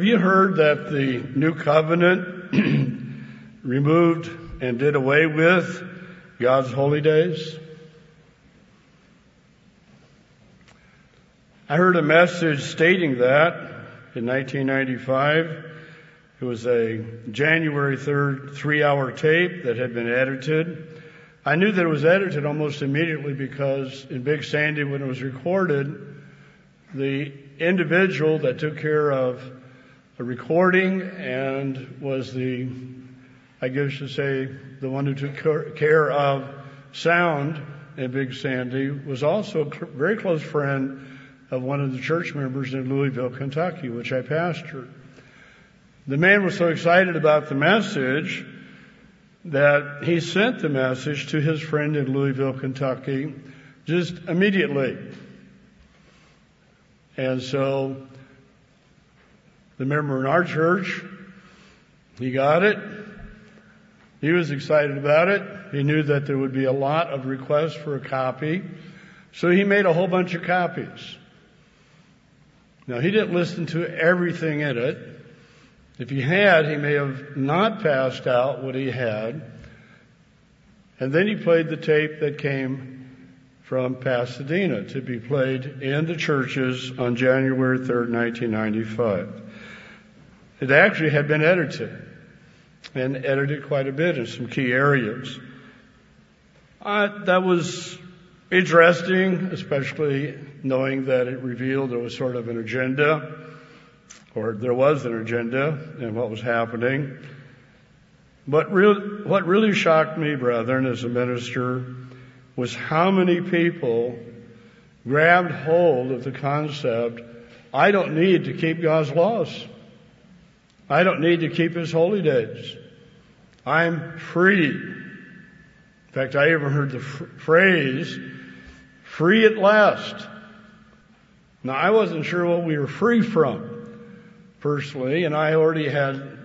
Have you heard that the new covenant removed and did away with God's holy days? I heard a message stating that in 1995. It was a January 3rd three hour tape that had been edited. I knew that it was edited almost immediately because in Big Sandy when it was recorded, the individual that took care of recording and was the, I guess you say, the one who took care of sound in Big Sandy was also a very close friend of one of the church members in Louisville, Kentucky, which I pastored. The man was so excited about the message that he sent the message to his friend in Louisville, Kentucky, just immediately. And so the member in our church, he got it. He was excited about it. He knew that there would be a lot of requests for a copy. So he made a whole bunch of copies. Now he didn't listen to everything in it. If he had, he may have not passed out what he had. And then he played the tape that came from Pasadena to be played in the churches on January 3rd, 1995. It actually had been edited and edited quite a bit in some key areas. That was interesting, especially knowing that it revealed there was sort of an agenda or there was an agenda in what was happening. But real, what really shocked me, brethren, as a minister, was how many people grabbed hold of the concept, I don't need to keep God's laws. I don't need to keep His holy days. I'm free. In fact, I even heard the phrase, free at last. Now, I wasn't sure what we were free from personally, and I already had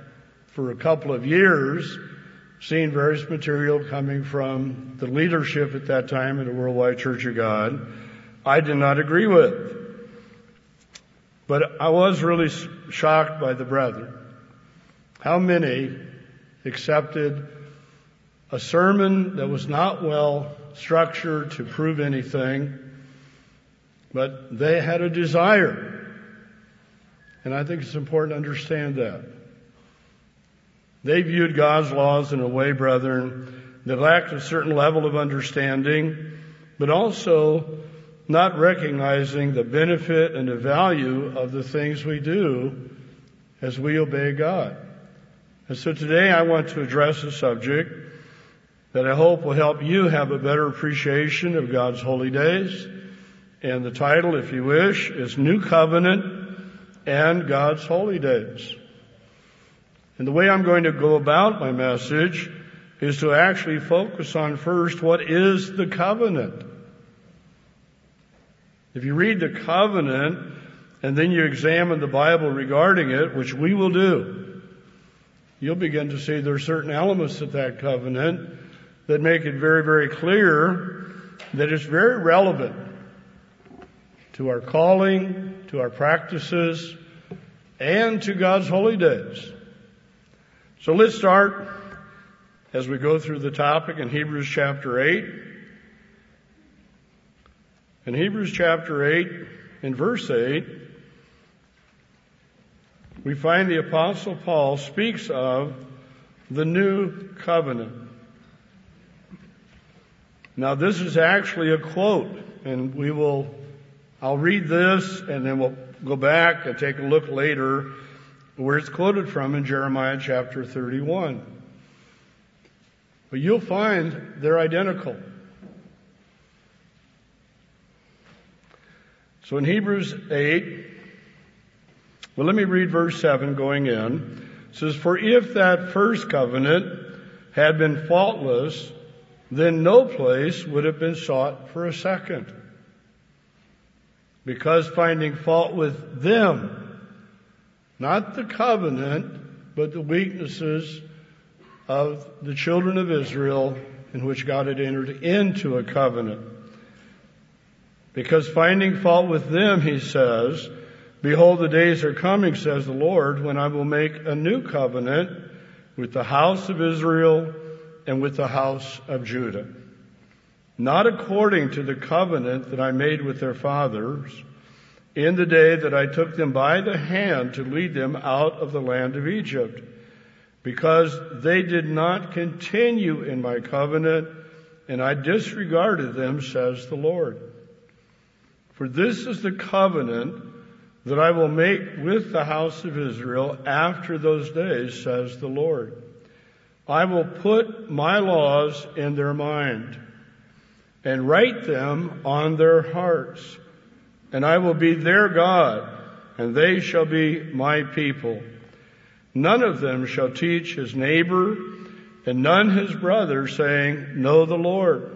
for a couple of years seen various material coming from the leadership at that time in the Worldwide Church of God I did not agree with. But I was really shocked by the brethren. How many accepted a sermon that was not well structured to prove anything, but they had a desire and I think it's important to understand that. They viewed God's laws in a way, brethren, that lacked a certain level of understanding, but also not recognizing the benefit and the value of the things we do as we obey God. And so today I want to address a subject that I hope will help you have a better appreciation of God's holy days. And the title, if you wish, is New Covenant and God's holy days. And the way I'm going to go about my message is to actually focus on first what is the covenant. If you read the covenant and then you examine the Bible regarding it, which we will do, you'll begin to see there are certain elements of that covenant that make it very, very clear that it's very relevant to our calling, to our practices, and to God's holy days. So let's start as we go through the topic in Hebrews chapter 8. In Hebrews chapter 8, in verse 8, we find the apostle Paul speaks of the new covenant. Now this is actually a quote, and we will, I'll read this and then we'll go back and take a look later where it's quoted from in Jeremiah chapter 31. But you'll find they're identical. So in Hebrews 8, well, let me read verse 7 going in. It says, For if that first covenant had been faultless, then no place would have been sought for a second because finding fault with them, not the covenant, but the weaknesses of the children of Israel in which God had entered into a covenant. Because finding fault with them, he says, Behold, the days are coming, says the Lord, when I will make a new covenant with the house of Israel and with the house of Judah. Not according to the covenant that I made with their fathers in the day that I took them by the hand to lead them out of the land of Egypt, because they did not continue in my covenant, and I disregarded them, says the Lord. For this is the covenant that I will make with the house of Israel after those days, says the Lord. I will put my laws in their mind and write them on their hearts and I will be their God, and they shall be my people. None of them shall teach his neighbor, and none his brother, saying, Know the Lord.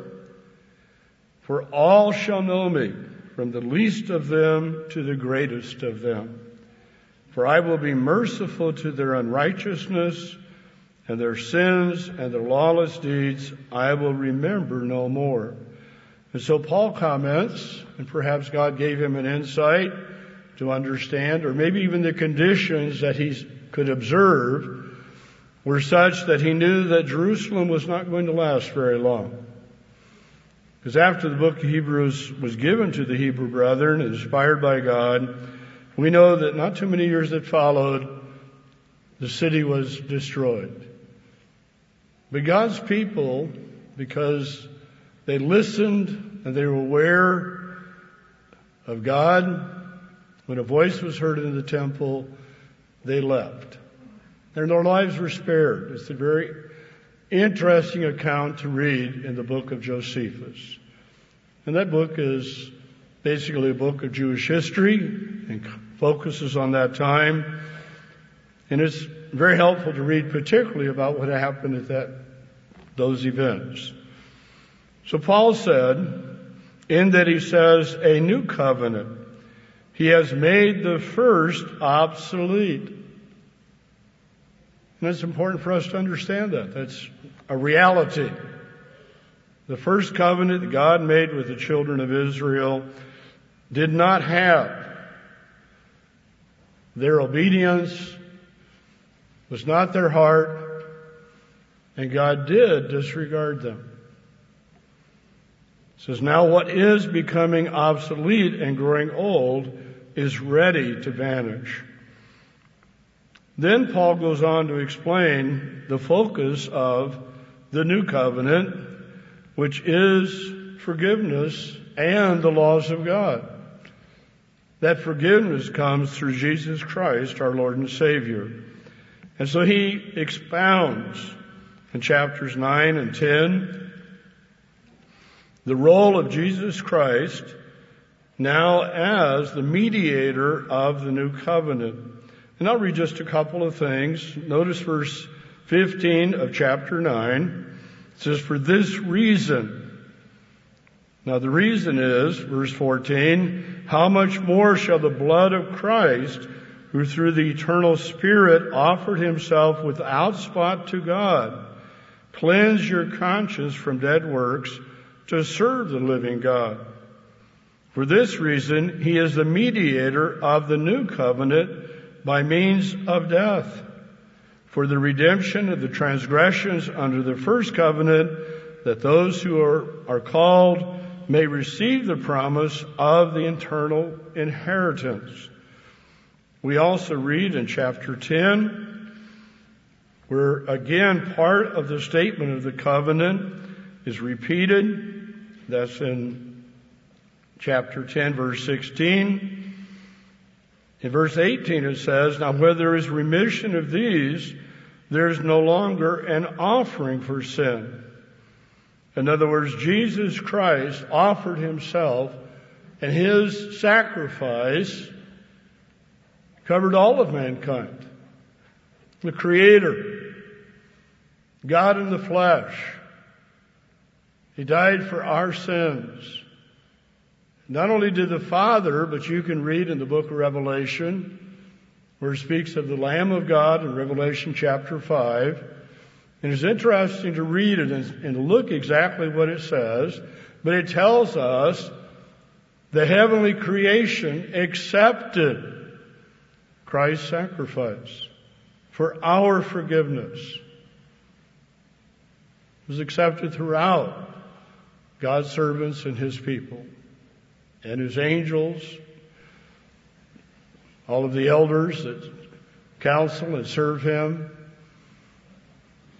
For all shall know me, from the least of them to the greatest of them. For I will be merciful to their unrighteousness, and their sins and their lawless deeds I will remember no more. And so Paul comments, and perhaps God gave him an insight to understand, or maybe even the conditions that he could observe were such that he knew that Jerusalem was not going to last very long. Because after the book of Hebrews was given to the Hebrew brethren, inspired by God, we know that not too many years that followed, the city was destroyed. But God's people, because they listened and they were aware of God. When a voice was heard in the temple, they left. And their lives were spared. It's a very interesting account to read in the book of Josephus. And that book is basically a book of Jewish history and focuses on that time. And it's very helpful to read particularly about what happened at that, those events. So Paul said, in that he says, a new covenant. He has made the first obsolete. And it's important for us to understand that. That's a reality. The first covenant that God made with the children of Israel did not have their obedience, was not their heart, and God did disregard them says, now what is becoming obsolete and growing old is ready to vanish. Then Paul goes on to explain the focus of the new covenant, which is forgiveness and the laws of God. That forgiveness comes through Jesus Christ, our Lord and Savior. And so he expounds in chapters 9 and 10 the role of Jesus Christ now as the mediator of the new covenant. And I'll read just a couple of things. Notice verse 15 of chapter 9. It says, For this reason. Now the reason is, verse 14, how much more shall the blood of Christ, who through the eternal Spirit offered himself without spot to God, cleanse your conscience from dead works to serve the living God. For this reason, he is the mediator of the new covenant by means of death for the redemption of the transgressions under the first covenant that those who are, are called may receive the promise of the eternal inheritance. We also read in chapter 10 where again part of the statement of the covenant is repeated that's in chapter 10 verse 16. In verse 18 it says, Now where there is remission of these, there is no longer an offering for sin. In other words, Jesus Christ offered himself and his sacrifice covered all of mankind. The Creator, God in the flesh, he died for our sins. Not only did the Father, but you can read in the book of Revelation, where it speaks of the Lamb of God in Revelation chapter 5. And it's interesting to read it and, look exactly what it says, but it tells us the heavenly creation accepted Christ's sacrifice for our forgiveness It was accepted throughout God's servants and His people and His angels, all of the elders that counsel and serve Him.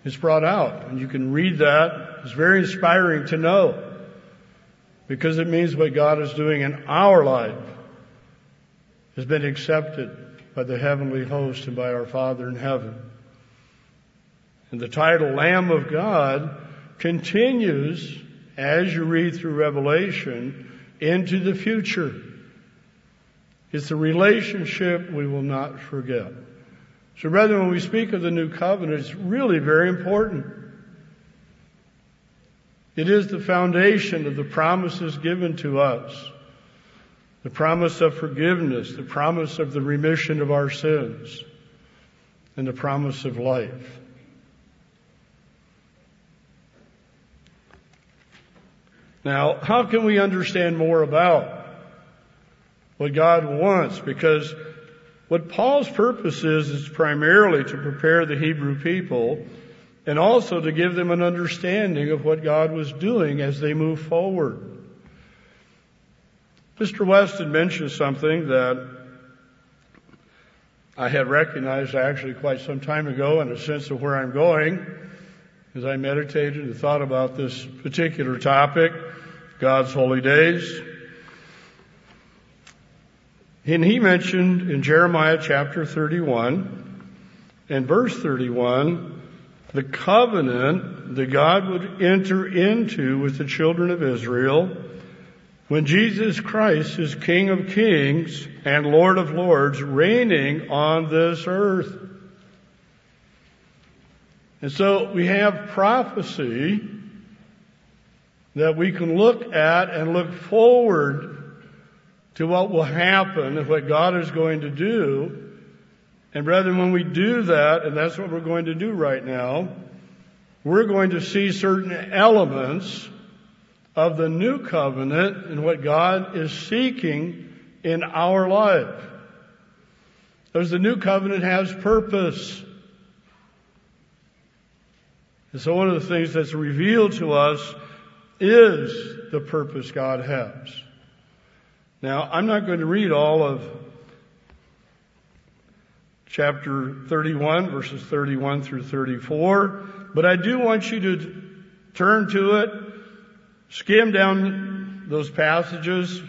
It's brought out and you can read that. It's very inspiring to know because it means what God is doing in our life has been accepted by the heavenly host and by our Father in heaven. And the title Lamb of God continues as you read through Revelation into the future. It's a relationship we will not forget. So brethren, when we speak of the new covenant, it's really very important. It is the foundation of the promises given to us. The promise of forgiveness, the promise of the remission of our sins, and the promise of life. Now, how can we understand more about what God wants? Because what Paul's purpose is, is primarily to prepare the Hebrew people and also to give them an understanding of what God was doing as they move forward. Mr. Weston mentioned something that I had recognized actually quite some time ago in a sense of where I'm going as I meditated and thought about this particular topic, God's holy days. And he mentioned in Jeremiah chapter 31 and verse 31 the covenant that God would enter into with the children of Israel when Jesus Christ is King of Kings and Lord of Lords reigning on this earth. And so we have prophecy that we can look at and look forward to what will happen and what God is going to do. And brethren, when we do that, and that's what we're going to do right now, we're going to see certain elements of the new covenant and what God is seeking in our life. Because the new covenant has purpose. And so one of the things that's revealed to us is the purpose God has. Now, I'm not going to read all of chapter 31, verses 31 through 34, but I do want you to turn to it, skim down those passages,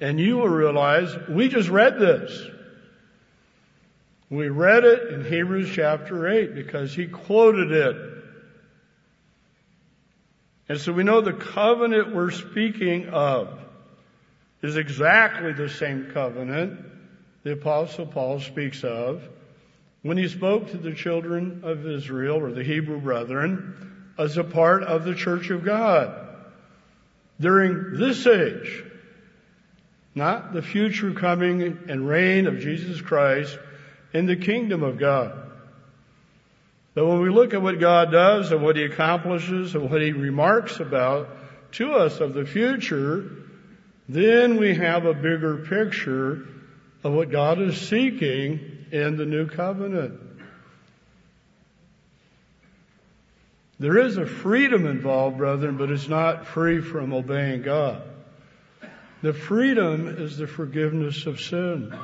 and you will realize we just read this. We read it in Hebrews chapter 8 because he quoted it and so we know the covenant we're speaking of is exactly the same covenant the apostle Paul speaks of when he spoke to the children of Israel or the Hebrew brethren as a part of the church of God during this age, not the future coming and reign of Jesus Christ in the kingdom of God. But when we look at what God does and what He accomplishes and what He remarks about to us of the future, then we have a bigger picture of what God is seeking in the new covenant. There is a freedom involved, brethren, but it's not free from obeying God. The freedom is the forgiveness of sin.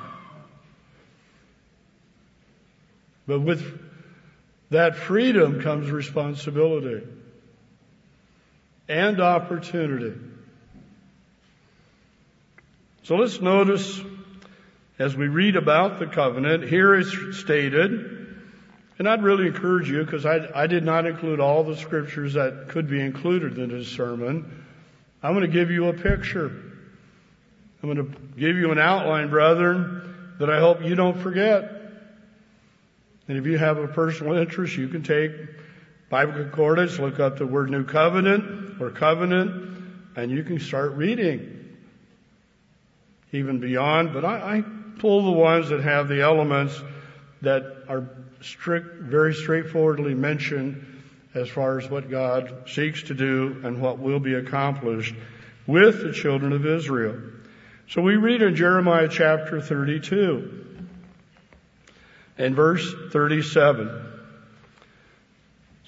But with that freedom comes responsibility and opportunity. So let's notice as we read about the covenant, here is stated, and I'd really encourage you because I, I did not include all the scriptures that could be included in this sermon. I'm going to give you a picture. I'm going to give you an outline, brethren, that I hope you don't forget. And if you have a personal interest, you can take Bible Concordance, look up the word New Covenant or Covenant, and you can start reading even beyond. But I, I pull the ones that have the elements that are strict, very straightforwardly mentioned as far as what God seeks to do and what will be accomplished with the children of Israel. So we read in Jeremiah chapter 32. And verse 37.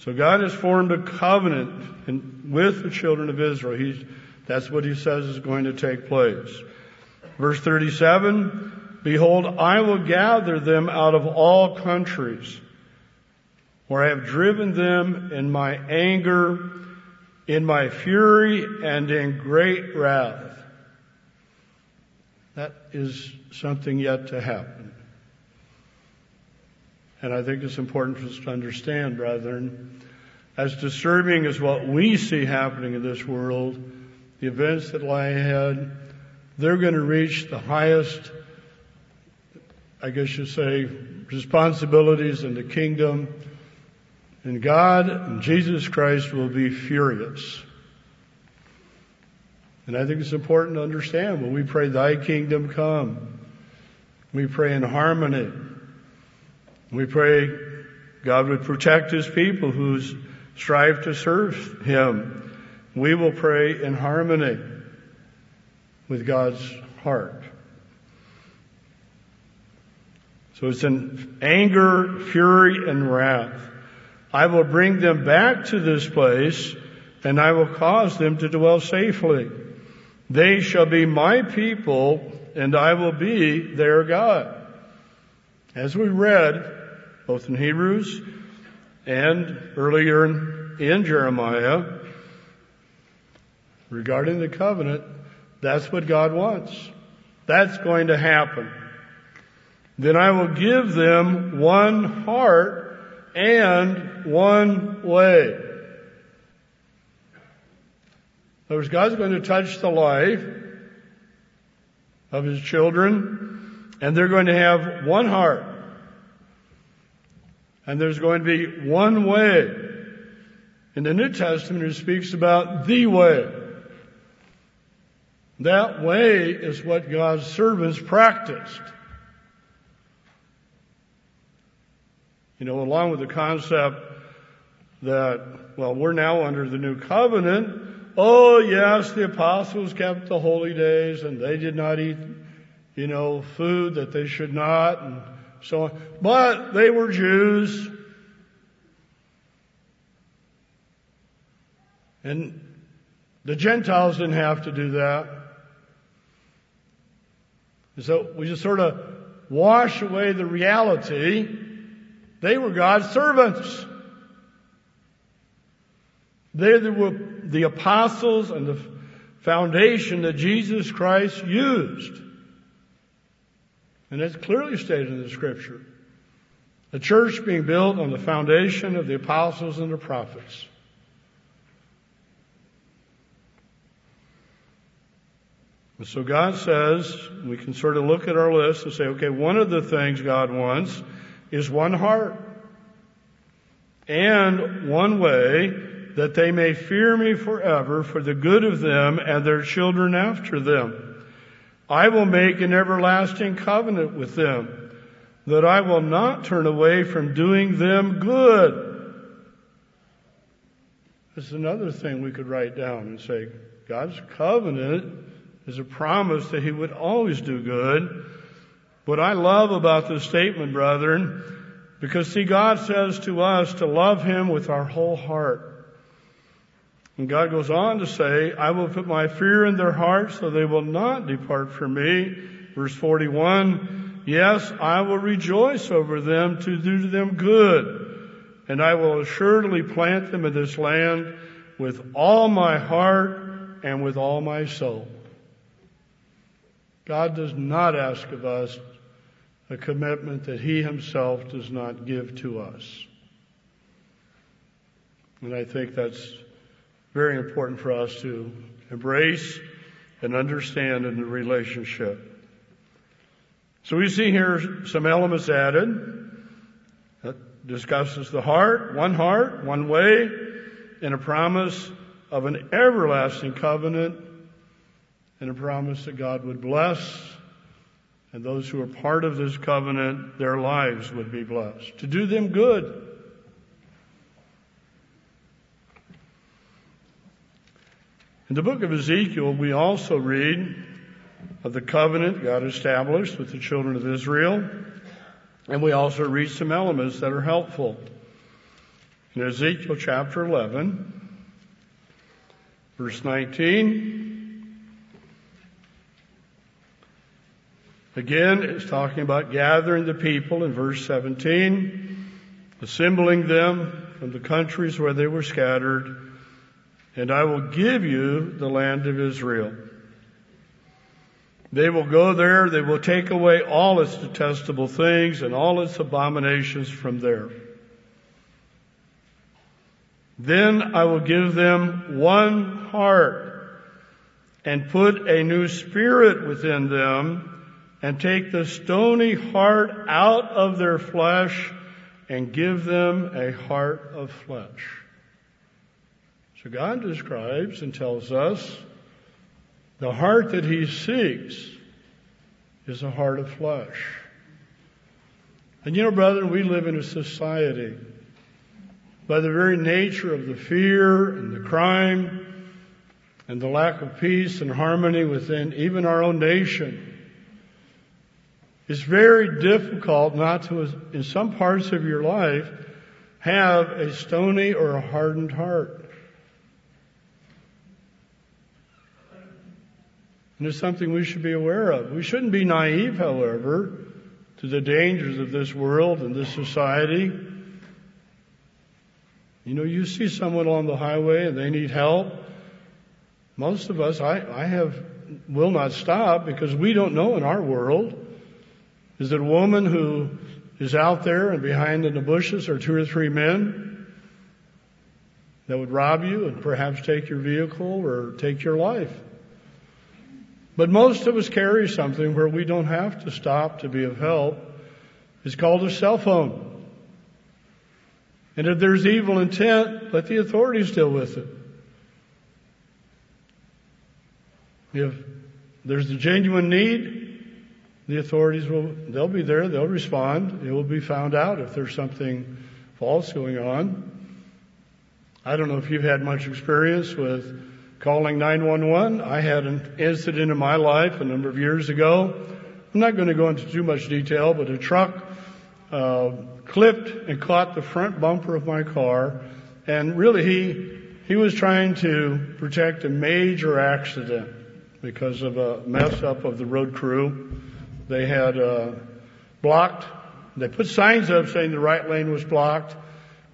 So God has formed a covenant with the children of Israel. He's, that's what he says is going to take place. Verse 37, Behold, I will gather them out of all countries, where I have driven them in my anger, in my fury, and in great wrath. That is something yet to happen. And I think it's important for us to understand, brethren, as disturbing as what we see happening in this world, the events that lie ahead, they're going to reach the highest, I guess you say, responsibilities in the kingdom. And God and Jesus Christ will be furious. And I think it's important to understand when we pray, Thy kingdom come, we pray in harmony. We pray God would protect His people who strive to serve Him. We will pray in harmony with God's heart. So it's in anger, fury, and wrath. I will bring them back to this place and I will cause them to dwell safely. They shall be my people, and I will be their God. As we read, both in Hebrews and earlier in, in Jeremiah, regarding the covenant, that's what God wants. That's going to happen. Then I will give them one heart and one way. In other words, God's going to touch the life of His children, and they're going to have one heart. And there's going to be one way. In the New Testament, it speaks about the way. That way is what God's servants practiced. You know, along with the concept that, well, we're now under the new covenant, Oh yes, the apostles kept the holy days and they did not eat, you know, food that they should not and so. But they were Jews. And the Gentiles didn't have to do that. And so we just sort of wash away the reality. They were God's servants. They were the apostles and the foundation that Jesus Christ used. And it's clearly stated in the scripture. The church being built on the foundation of the apostles and the prophets. And so God says, we can sort of look at our list and say, okay, one of the things God wants is one heart and one way that they may fear me forever for the good of them and their children after them. I will make an everlasting covenant with them, that I will not turn away from doing them good. That's another thing we could write down and say, God's covenant is a promise that He would always do good. What I love about this statement, brethren, because see, God says to us to love Him with our whole heart. And God goes on to say, I will put my fear in their hearts so they will not depart from me. Verse 41, yes, I will rejoice over them to do them good. And I will assuredly plant them in this land with all my heart and with all my soul. God does not ask of us a commitment that He Himself does not give to us. And I think that's very important for us to embrace and understand in the relationship. So we see here some elements added that discusses the heart, one heart, one way, and a promise of an everlasting covenant and a promise that God would bless and those who are part of this covenant, their lives would be blessed. To do them good. In the book of Ezekiel, we also read of the covenant God established with the children of Israel. And we also read some elements that are helpful. In Ezekiel chapter 11, verse 19, again, it's talking about gathering the people in verse 17, assembling them from the countries where they were scattered, and I will give you the land of Israel. They will go there, they will take away all its detestable things and all its abominations from there. Then I will give them one heart and put a new spirit within them and take the stony heart out of their flesh and give them a heart of flesh. So God describes and tells us the heart that he seeks is a heart of flesh. And you know, brethren, we live in a society by the very nature of the fear and the crime and the lack of peace and harmony within even our own nation. It's very difficult not to, in some parts of your life, have a stony or a hardened heart. And it's something we should be aware of. We shouldn't be naive, however, to the dangers of this world and this society. You know, you see someone on the highway and they need help. Most of us, I, I have, will not stop because we don't know in our world. Is it a woman who is out there and behind in the bushes are two or three men that would rob you and perhaps take your vehicle or take your life? But most of us carry something where we don't have to stop to be of help. It's called a cell phone. And if there's evil intent, let the authorities deal with it. If there's a genuine need, the authorities will, they'll be there, they'll respond. It will be found out if there's something false going on. I don't know if you've had much experience with calling 911. I had an incident in my life a number of years ago. I'm not going to go into too much detail, but a truck uh, clipped and caught the front bumper of my car, and really he he was trying to protect a major accident because of a mess up of the road crew. They had uh, blocked. They put signs up saying the right lane was blocked.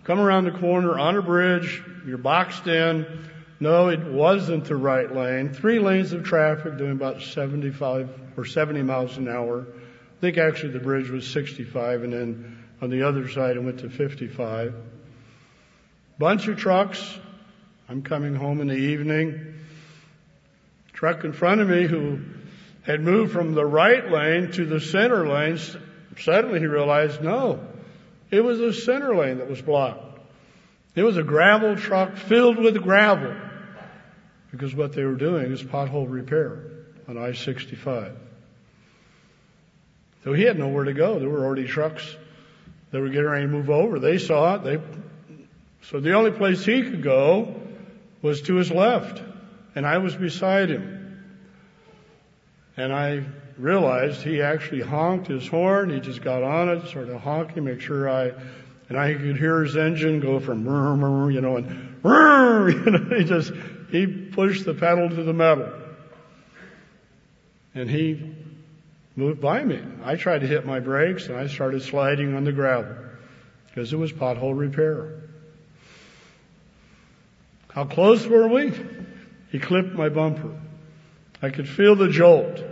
Come around the corner on a bridge. You're boxed in. No, it wasn't the right lane. Three lanes of traffic doing about 75 or 70 miles an hour. I think actually the bridge was 65 and then on the other side it went to 55. Bunch of trucks. I'm coming home in the evening. Truck in front of me who had moved from the right lane to the center lane, suddenly he realized no, it was the center lane that was blocked. It was a gravel truck filled with gravel because what they were doing is pothole repair on I-65. So he had nowhere to go. There were already trucks that were getting ready to move over. They saw it. They, so the only place he could go was to his left. And I was beside him. And I realized he actually honked his horn. He just got on it, sort of honking, make sure I, and I could hear his engine go from, you know, and, you know, he just, he pushed the pedal to the metal. And he moved by me. I tried to hit my brakes and I started sliding on the gravel because it was pothole repair. How close were we? He clipped my bumper. I could feel the jolt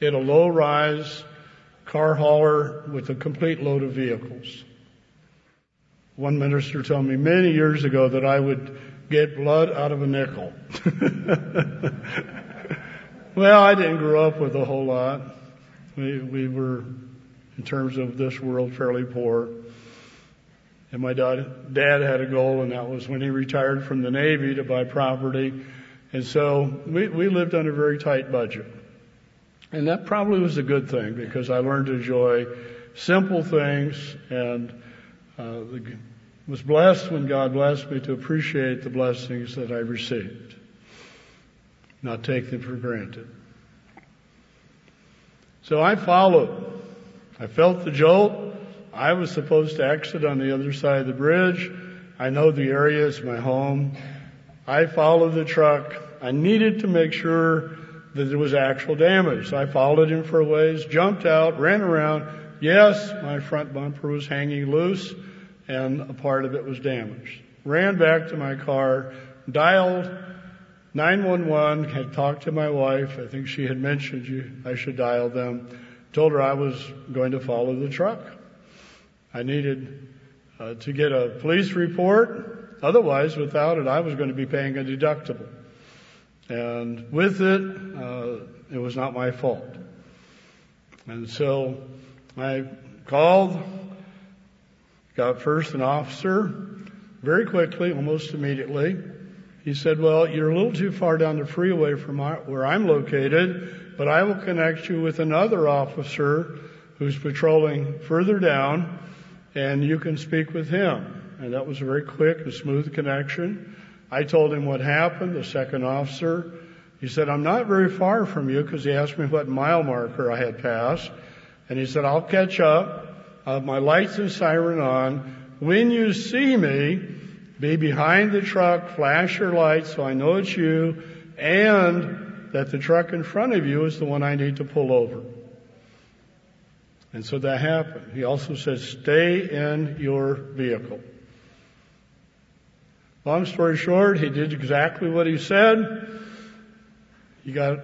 in a low rise car hauler with a complete load of vehicles. One minister told me many years ago that I would get blood out of a nickel. well, I didn't grow up with a whole lot. We, we were, in terms of this world, fairly poor. And my dad, dad had a goal, and that was when he retired from the Navy to buy property. And so we, we lived on a very tight budget. And that probably was a good thing because I learned to enjoy simple things and uh, the was blessed when God blessed me to appreciate the blessings that I received, not take them for granted. So I followed. I felt the jolt. I was supposed to exit on the other side of the bridge. I know the area, is my home. I followed the truck. I needed to make sure that there was actual damage. So I followed him for a ways, jumped out, ran around. Yes, my front bumper was hanging loose and a part of it was damaged. Ran back to my car, dialed 911, had talked to my wife. I think she had mentioned you, I should dial them. Told her I was going to follow the truck. I needed uh, to get a police report. Otherwise, without it, I was going to be paying a deductible. And with it, uh, it was not my fault. And so I called, got first an officer very quickly, almost immediately. He said, well, you're a little too far down the freeway from where I'm located, but I will connect you with another officer who's patrolling further down and you can speak with him. And that was a very quick and smooth connection. I told him what happened, the second officer. He said, I'm not very far from you because he asked me what mile marker I had passed. And he said, I'll catch up. Have my lights and siren on. When you see me, be behind the truck, flash your lights so I know it's you, and that the truck in front of you is the one I need to pull over. And so that happened. He also said, stay in your vehicle. Long story short, he did exactly what he said. He got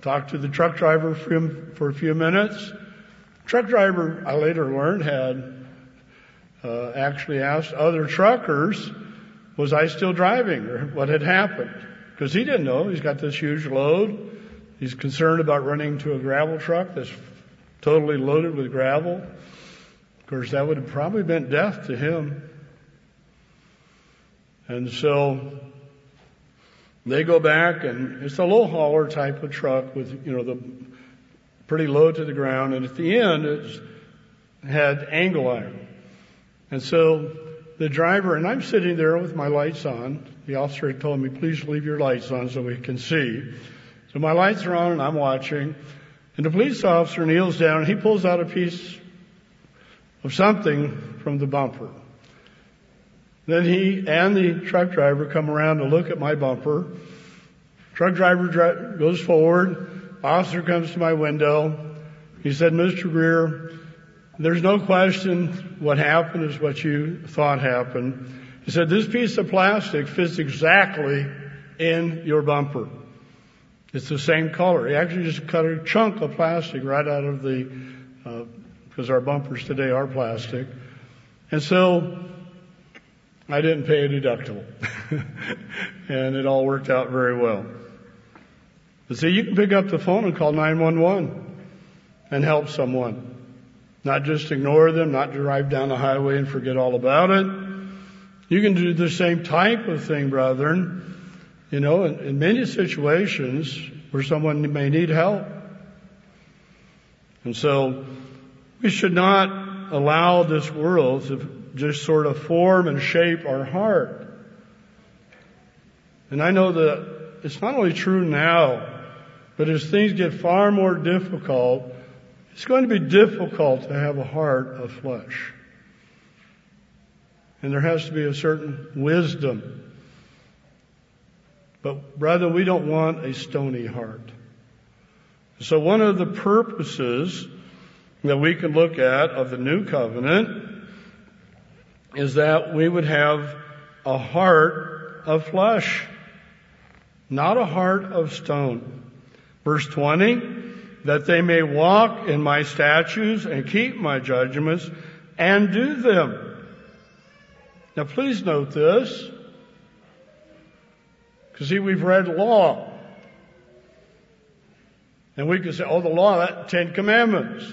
talked to the truck driver for, for a few minutes. Truck driver, I later learned, had uh, actually asked other truckers was I still driving or what had happened? Because he didn't know. He's got this huge load. He's concerned about running to a gravel truck that's totally loaded with gravel. Of course, that would have probably meant death to him. And so they go back and it's a low hauler type of truck with, you know, the pretty low to the ground. And at the end, it had angle iron. And so the driver, and I'm sitting there with my lights on. The officer had told me, please leave your lights on so we can see. So my lights are on and I'm watching. And the police officer kneels down and he pulls out a piece of something from the bumper. Then he and the truck driver come around to look at my bumper. Truck driver dri- goes forward. Officer comes to my window. He said, Mr. Greer, there's no question what happened is what you thought happened. He said, this piece of plastic fits exactly in your bumper. It's the same color. He actually just cut a chunk of plastic right out of the, uh, because our bumpers today are plastic. And so I didn't pay a deductible. and it all worked out very well. But see, you can pick up the phone and call 911 and help someone. Not just ignore them, not drive down the highway and forget all about it. You can do the same type of thing, brethren. You know, in, in many situations where someone may need help. And so we should not allow this world to just sort of form and shape our heart. And I know that it's not only true now, but as things get far more difficult, it's going to be difficult to have a heart of flesh. And there has to be a certain wisdom. But brother, we don't want a stony heart. So one of the purposes that we can look at of the new covenant is that we would have a heart of flesh, not a heart of stone. Verse 20, that they may walk in my statutes and keep my judgments and do them. Now please note this. Because see, we've read law. And we can say, oh, the law, that Ten Commandments.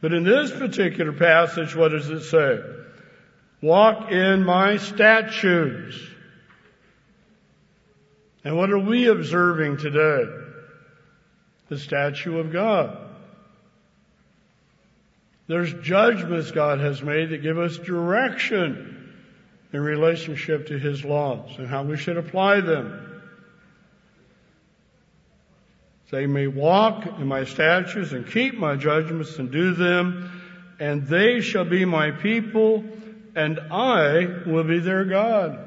But in this particular passage, what does it say? Walk in my statutes. And what are we observing today? The statue of God. There's judgments God has made that give us direction in relationship to His laws and how we should apply them. They may walk in my statutes and keep my judgments and do them. and they shall be my people, and I will be their God.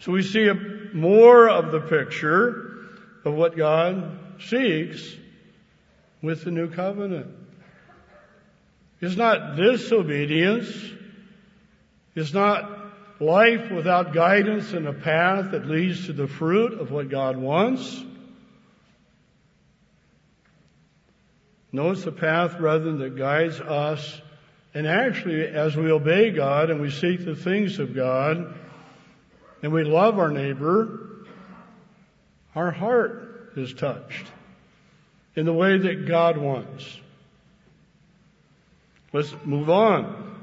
So we see more of the picture of what God seeks with the new covenant. It's not disobedience. It's not life without guidance and a path that leads to the fruit of what God wants. No, it's path rather that guides us. And actually, as we obey God and we seek the things of God and we love our neighbor, our heart is touched in the way that God wants. Let's move on.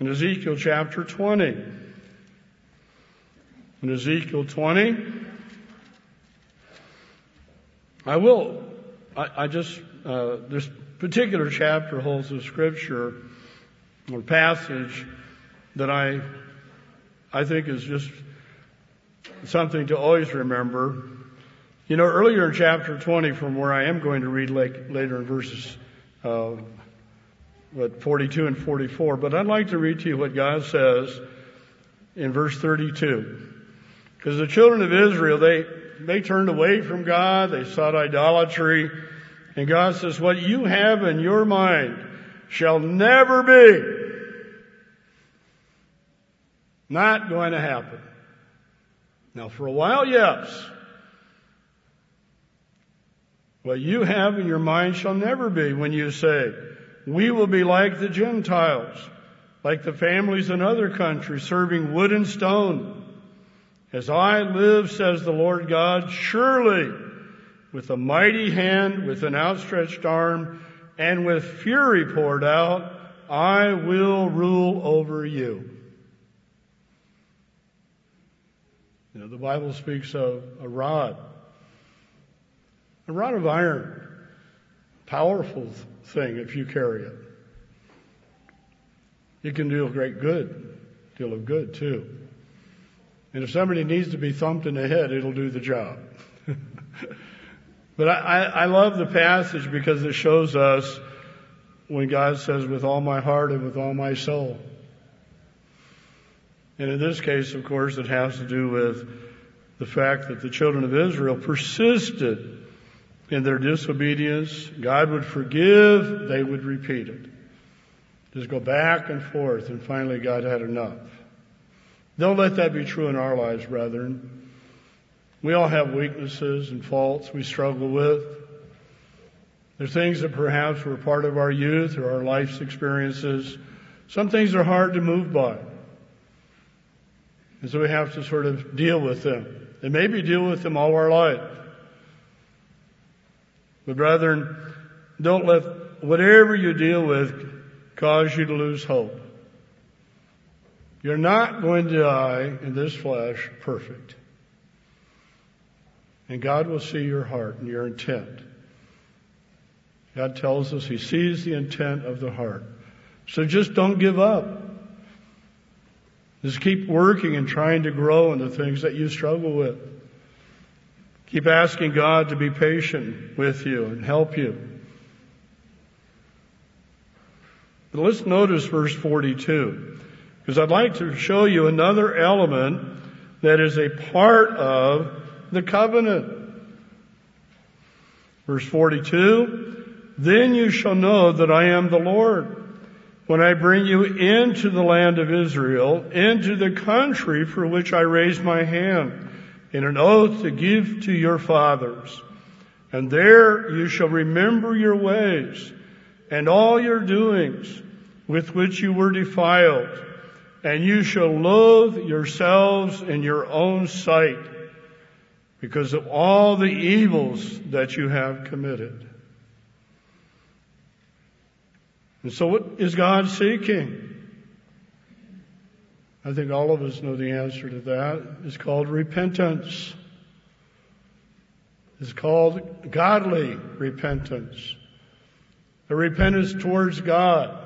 In Ezekiel chapter 20. In Ezekiel 20, I will, I, I just, uh, this particular chapter holds a scripture or passage that I, I think is just something to always remember. You know, earlier in chapter 20, from where I am going to read later in verses, uh, what, 42 and 44, but I'd like to read to you what God says in verse 32. Because the children of Israel, they, they turned away from God, they sought idolatry, and God says, what you have in your mind shall never be. Not going to happen. Now for a while, yes. What you have in your mind shall never be when you say, we will be like the Gentiles, like the families in other countries serving wood and stone. As I live, says the Lord God, surely with a mighty hand, with an outstretched arm, and with fury poured out, I will rule over you. You know, the Bible speaks of a rod, a rod of iron, powerful thing if you carry it. It can do a great good, deal of good too. And if somebody needs to be thumped in the head, it'll do the job. but I, I, love the passage because it shows us when God says, with all my heart and with all my soul. And in this case, of course, it has to do with the fact that the children of Israel persisted in their disobedience. God would forgive, they would repeat it. Just go back and forth, and finally God had enough. Don't let that be true in our lives, brethren. We all have weaknesses and faults we struggle with. There's things that perhaps were part of our youth or our life's experiences. Some things are hard to move by. And so we have to sort of deal with them. And maybe deal with them all our life. But brethren, don't let whatever you deal with cause you to lose hope. You're not going to die in this flesh perfect. And God will see your heart and your intent. God tells us He sees the intent of the heart. So just don't give up. Just keep working and trying to grow in the things that you struggle with. Keep asking God to be patient with you and help you. But let's notice verse 42. Because I'd like to show you another element that is a part of the covenant. Verse 42, then you shall know that I am the Lord when I bring you into the land of Israel, into the country for which I raised my hand in an oath to give to your fathers. And there you shall remember your ways and all your doings with which you were defiled and you shall loathe yourselves in your own sight because of all the evils that you have committed. And so what is God seeking? I think all of us know the answer to that. It's called repentance. It's called godly repentance. A repentance towards God.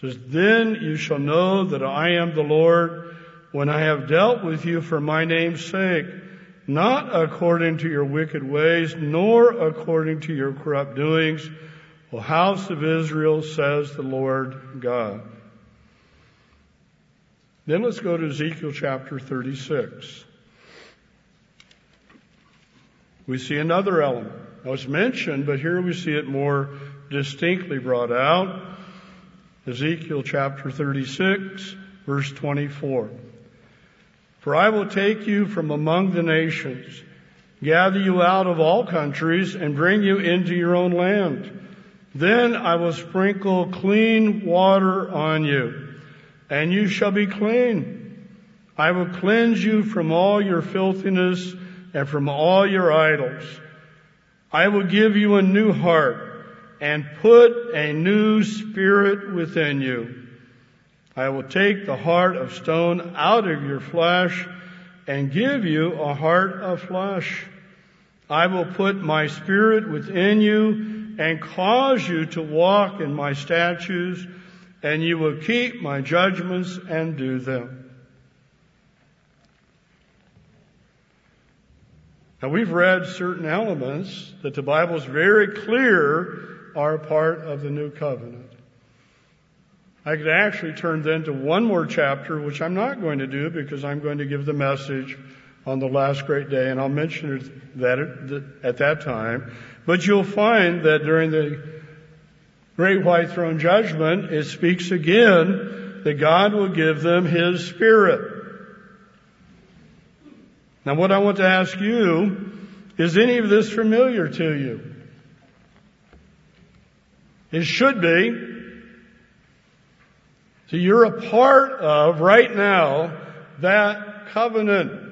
says, Then you shall know that I am the Lord when I have dealt with you for my name's sake not according to your wicked ways, nor according to your corrupt doings, O house of Israel, says the Lord God. Then let's go to Ezekiel chapter 36. We see another element. Now it's mentioned, but here we see it more distinctly brought out. Ezekiel chapter 36, verse 24. For I will take you from among the nations, gather you out of all countries, and bring you into your own land. Then I will sprinkle clean water on you, and you shall be clean. I will cleanse you from all your filthiness and from all your idols. I will give you a new heart and put a new spirit within you. I will take the heart of stone out of your flesh and give you a heart of flesh. I will put my spirit within you and cause you to walk in my statutes and you will keep my judgments and do them. Now we've read certain elements that the Bible is very clear are part of the new covenant. I could actually turn then to one more chapter, which I'm not going to do because I'm going to give the message on the last great day, and I'll mention that at that time. But you'll find that during the great white throne judgment, it speaks again that God will give them His Spirit. Now what I want to ask you, is any of this familiar to you? It should be. So you're a part of right now that covenant.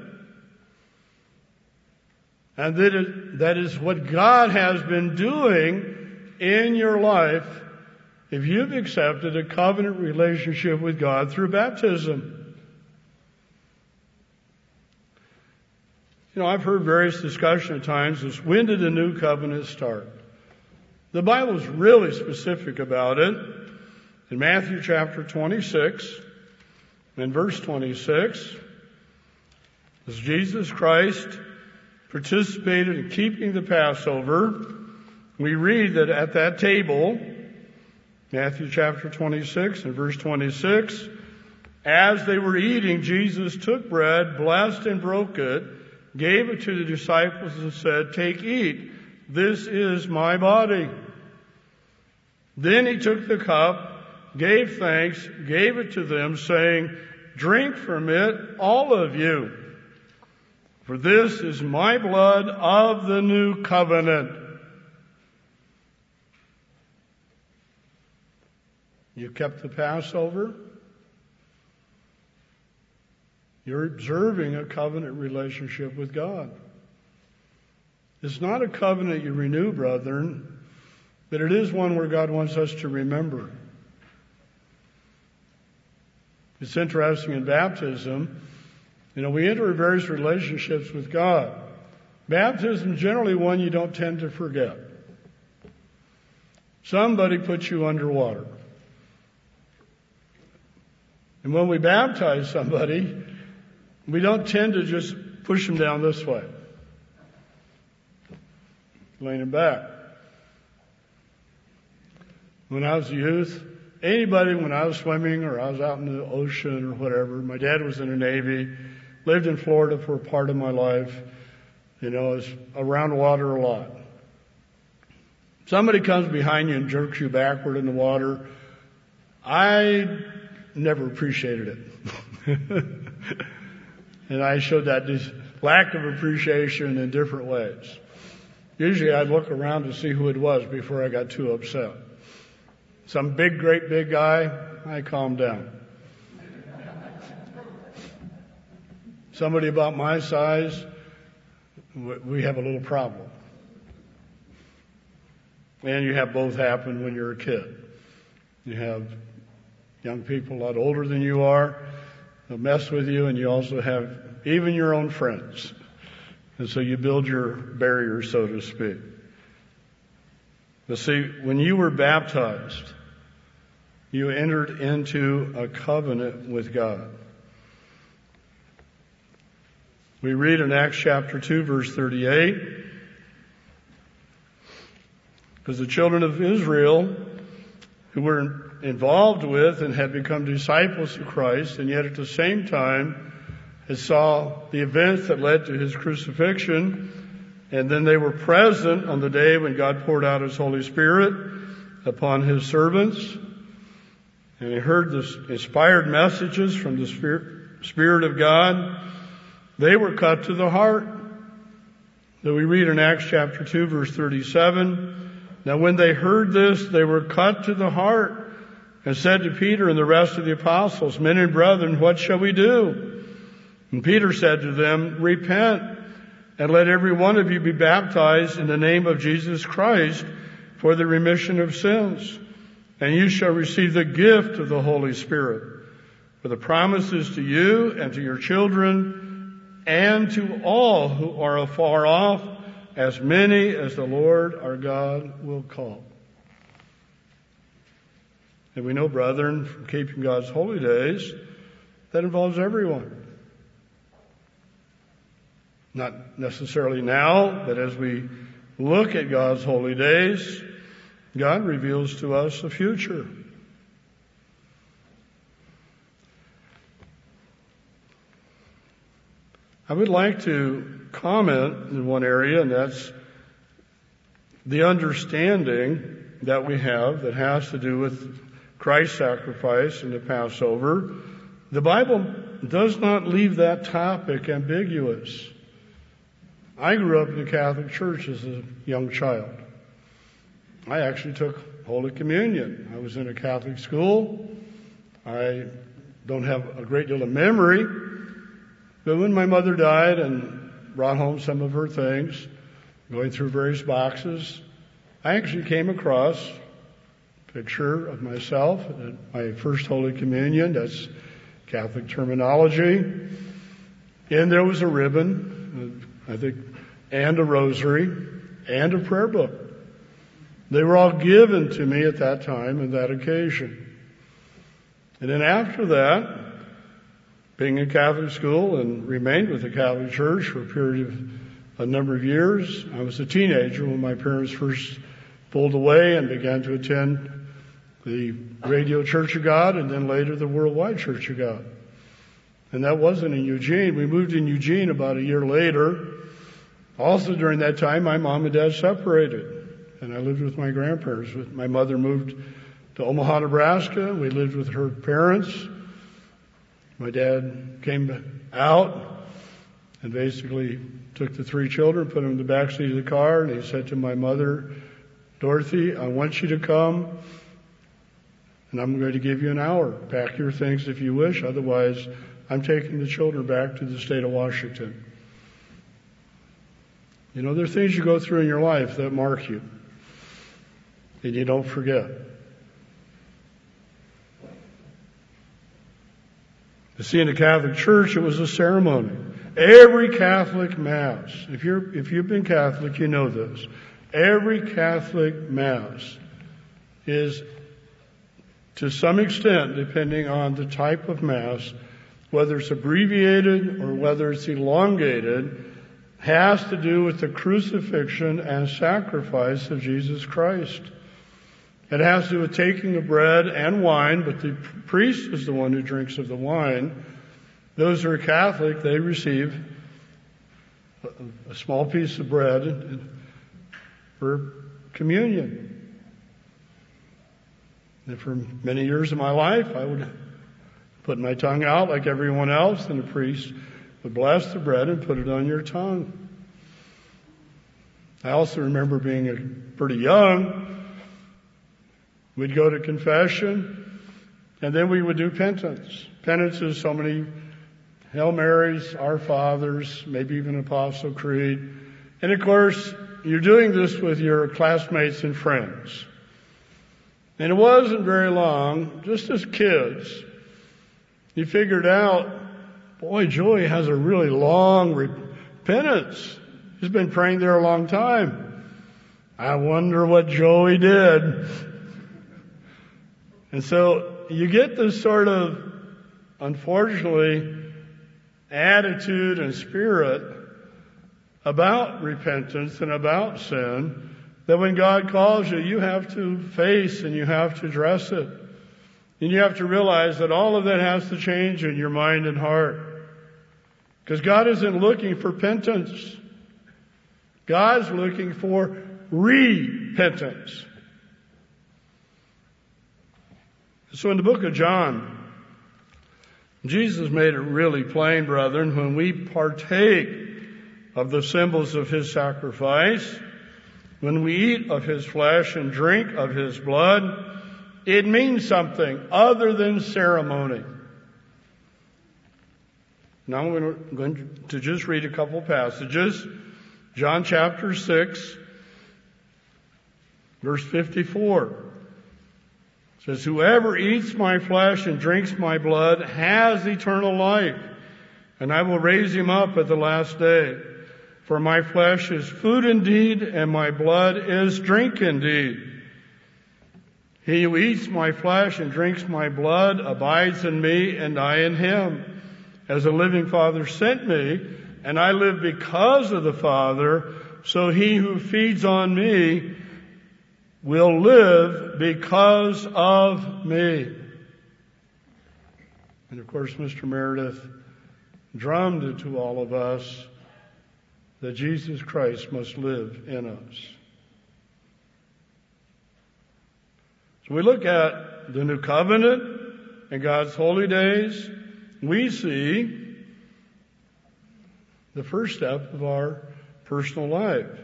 And that is, that is what God has been doing in your life if you've accepted a covenant relationship with God through baptism. You know, I've heard various discussion at times as when did the new covenant start? The Bible is really specific about it. In Matthew chapter 26, in verse 26, as Jesus Christ participated in keeping the Passover, we read that at that table, Matthew chapter 26 and verse 26, as they were eating, Jesus took bread, blessed and broke it, gave it to the disciples and said, take, eat. This is my body. Then he took the cup, gave thanks, gave it to them, saying, Drink from it, all of you. For this is my blood of the new covenant. You kept the Passover. You're observing a covenant relationship with God. It's not a covenant you renew, brethren, but it is one where God wants us to remember. It's interesting in baptism, you know, we enter various relationships with God. Baptism is generally one you don't tend to forget. Somebody puts you underwater. And when we baptize somebody, we don't tend to just push them down this way. Lean them back. When I was a youth, anybody when I was swimming or I was out in the ocean or whatever. My dad was in the Navy, lived in Florida for a part of my life. You know, I was around water a lot. Somebody comes behind you and jerks you backward in the water. I never appreciated it. and I showed that lack of appreciation in different ways. Usually I'd look around to see who it was before I got too upset. Some big, great big guy, I calm down. Somebody about my size, we have a little problem. And you have both happen when you're a kid. You have young people a lot older than you are who mess with you, and you also have even your own friends. And so you build your barrier, so to speak. But see, when you were baptized, you entered into a covenant with God. We read in Acts chapter 2 verse 38, because the children of Israel who were involved with and had become disciples of Christ and yet at the same time had saw the events that led to his crucifixion and then they were present on the day when God poured out his Holy Spirit upon his servants and they heard the inspired messages from the Spirit, Spirit of God they were cut to the heart. That we read in Acts chapter 2 verse 37. Now when they heard this, they were cut to the heart and said to Peter and the rest of the apostles, men and brethren, what shall we do? And Peter said to them, repent and let every one of you be baptized in the name of Jesus Christ for the remission of sins. And you shall receive the gift of the Holy Spirit. For the promises to you and to your children and to all who are afar off, as many as the Lord our God will call. And we know, brethren, from keeping God's holy days, that involves everyone. Not necessarily now, but as we look at God's holy days, God reveals to us the future. I would like to comment in one area, and that's the understanding that we have that has to do with Christ's sacrifice and the Passover. The Bible does not leave that topic ambiguous. I grew up in the Catholic Church as a young child. I actually took Holy Communion. I was in a Catholic school. I don't have a great deal of memory but when my mother died and brought home some of her things, going through various boxes, I actually came across a picture of myself at my first Holy Communion. That's Catholic terminology. And there was a ribbon, I think, and a rosary, and a prayer book. They were all given to me at that time and that occasion. And then after that, being in Catholic school and remained with the Catholic Church for a period of a number of years. I was a teenager when my parents first pulled away and began to attend the Radio Church of God and then later the Worldwide Church of God. And that wasn't in Eugene. We moved in Eugene about a year later. Also during that time, my mom and dad separated and I lived with my grandparents. My mother moved to Omaha, Nebraska. We lived with her parents. My dad came out and basically took the three children, put them in the back seat of the car, and he said to my mother, Dorothy, I want you to come, and I'm going to give you an hour. Pack your things if you wish, otherwise I'm taking the children back to the state of Washington. You know, there are things you go through in your life that mark you, and you don't forget. You see, in the Catholic Church, it was a ceremony. Every Catholic Mass, if you're, if you've been Catholic, you know this. Every Catholic Mass is, to some extent, depending on the type of Mass, whether it's abbreviated or whether it's elongated, has to do with the crucifixion and sacrifice of Jesus Christ. It has to do with taking the bread and wine, but the priest is the one who drinks of the wine. Those who are Catholic, they receive a small piece of bread for communion. And for many years of my life, I would put my tongue out like everyone else, and the priest would bless the bread and put it on your tongue. I also remember being pretty young We'd go to confession, and then we would do penance. Penance is so many Hail Marys, Our Fathers, maybe even Apostle Creed. And of course, you're doing this with your classmates and friends. And it wasn't very long, just as kids, you figured out, boy, Joey has a really long repentance. He's been praying there a long time. I wonder what Joey did. And so you get this sort of, unfortunately, attitude and spirit about repentance and about sin that when God calls you, you have to face and you have to address it. And you have to realize that all of that has to change in your mind and heart. Because God isn't looking for repentance. God's looking for repentance. So in the book of John, Jesus made it really plain, brethren, when we partake of the symbols of His sacrifice, when we eat of His flesh and drink of His blood, it means something other than ceremony. Now I'm going to just read a couple passages. John chapter 6, verse 54 says, Whoever eats my flesh and drinks my blood has eternal life, and I will raise him up at the last day. For my flesh is food indeed, and my blood is drink indeed. He who eats my flesh and drinks my blood abides in me, and I in him. As the living Father sent me, and I live because of the Father, so he who feeds on me will live because of me. And of course, Mr. Meredith drummed it to all of us that Jesus Christ must live in us. So we look at the new covenant and God's holy days. We see the first step of our personal life.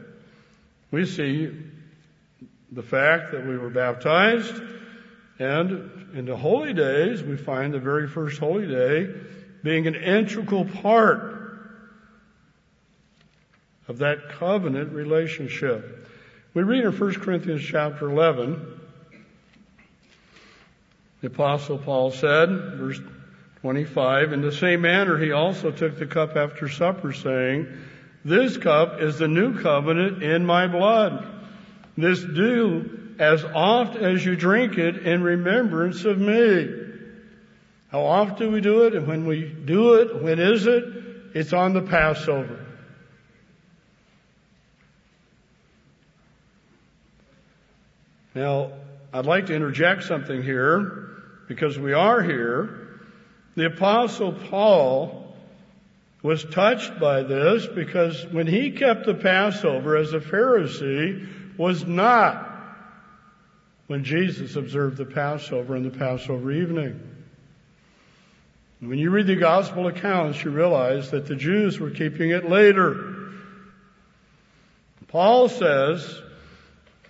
We see the fact that we were baptized, and in the holy days, we find the very first holy day being an integral part of that covenant relationship. We read in 1 Corinthians chapter 11, the apostle Paul said, verse 25, in the same manner he also took the cup after supper saying, this cup is the new covenant in my blood. This do as oft as you drink it in remembrance of me. How oft do we do it? And when we do it, when is it? It's on the Passover. Now, I'd like to interject something here because we are here. The apostle Paul was touched by this because when he kept the Passover as a Pharisee, was not when Jesus observed the Passover and the Passover evening. When you read the gospel accounts, you realize that the Jews were keeping it later. Paul says,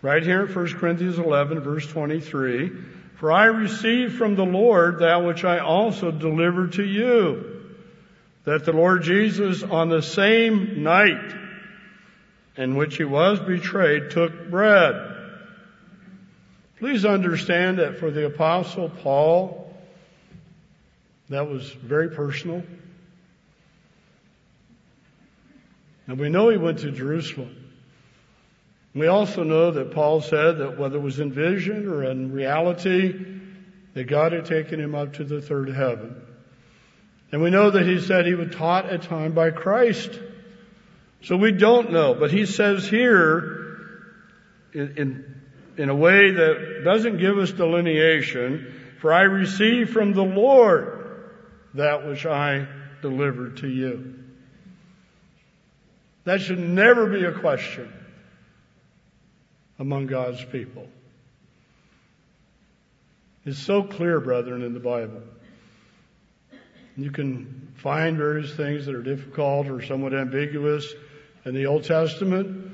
right here in 1 Corinthians 11 verse 23, for I received from the Lord that which I also delivered to you, that the Lord Jesus on the same night in which he was betrayed took bread. Please understand that for the apostle Paul, that was very personal. And we know he went to Jerusalem. We also know that Paul said that whether it was in vision or in reality, that God had taken him up to the third heaven. And we know that he said he was taught at time by Christ. So we don't know, but he says here, in, in, in, a way that doesn't give us delineation, for I received from the Lord that which I delivered to you. That should never be a question among God's people. It's so clear, brethren, in the Bible. You can find various things that are difficult or somewhat ambiguous in the Old Testament,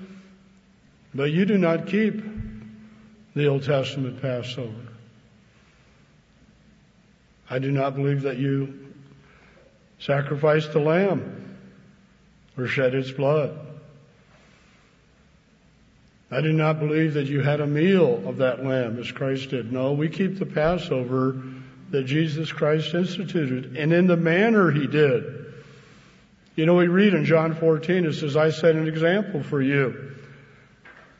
but you do not keep the Old Testament Passover. I do not believe that you sacrificed the lamb or shed its blood. I do not believe that you had a meal of that lamb as Christ did. No, we keep the Passover that Jesus Christ instituted and in the manner he did. You know, we read in John 14, it says, I set an example for you.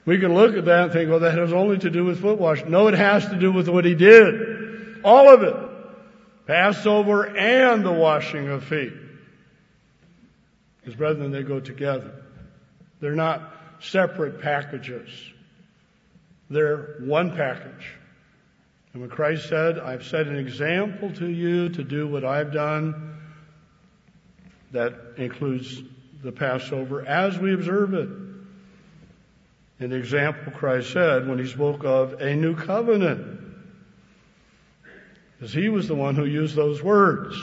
We can look at that and think, well, that has only to do with foot washing. No, it has to do with what he did. All of it. Passover and the washing of feet. Because brethren, they go together. They're not separate packages. They're one package. And when Christ said, I've set an example to you to do what I've done, that includes the Passover as we observe it. An example Christ said when he spoke of a new covenant. Because he was the one who used those words.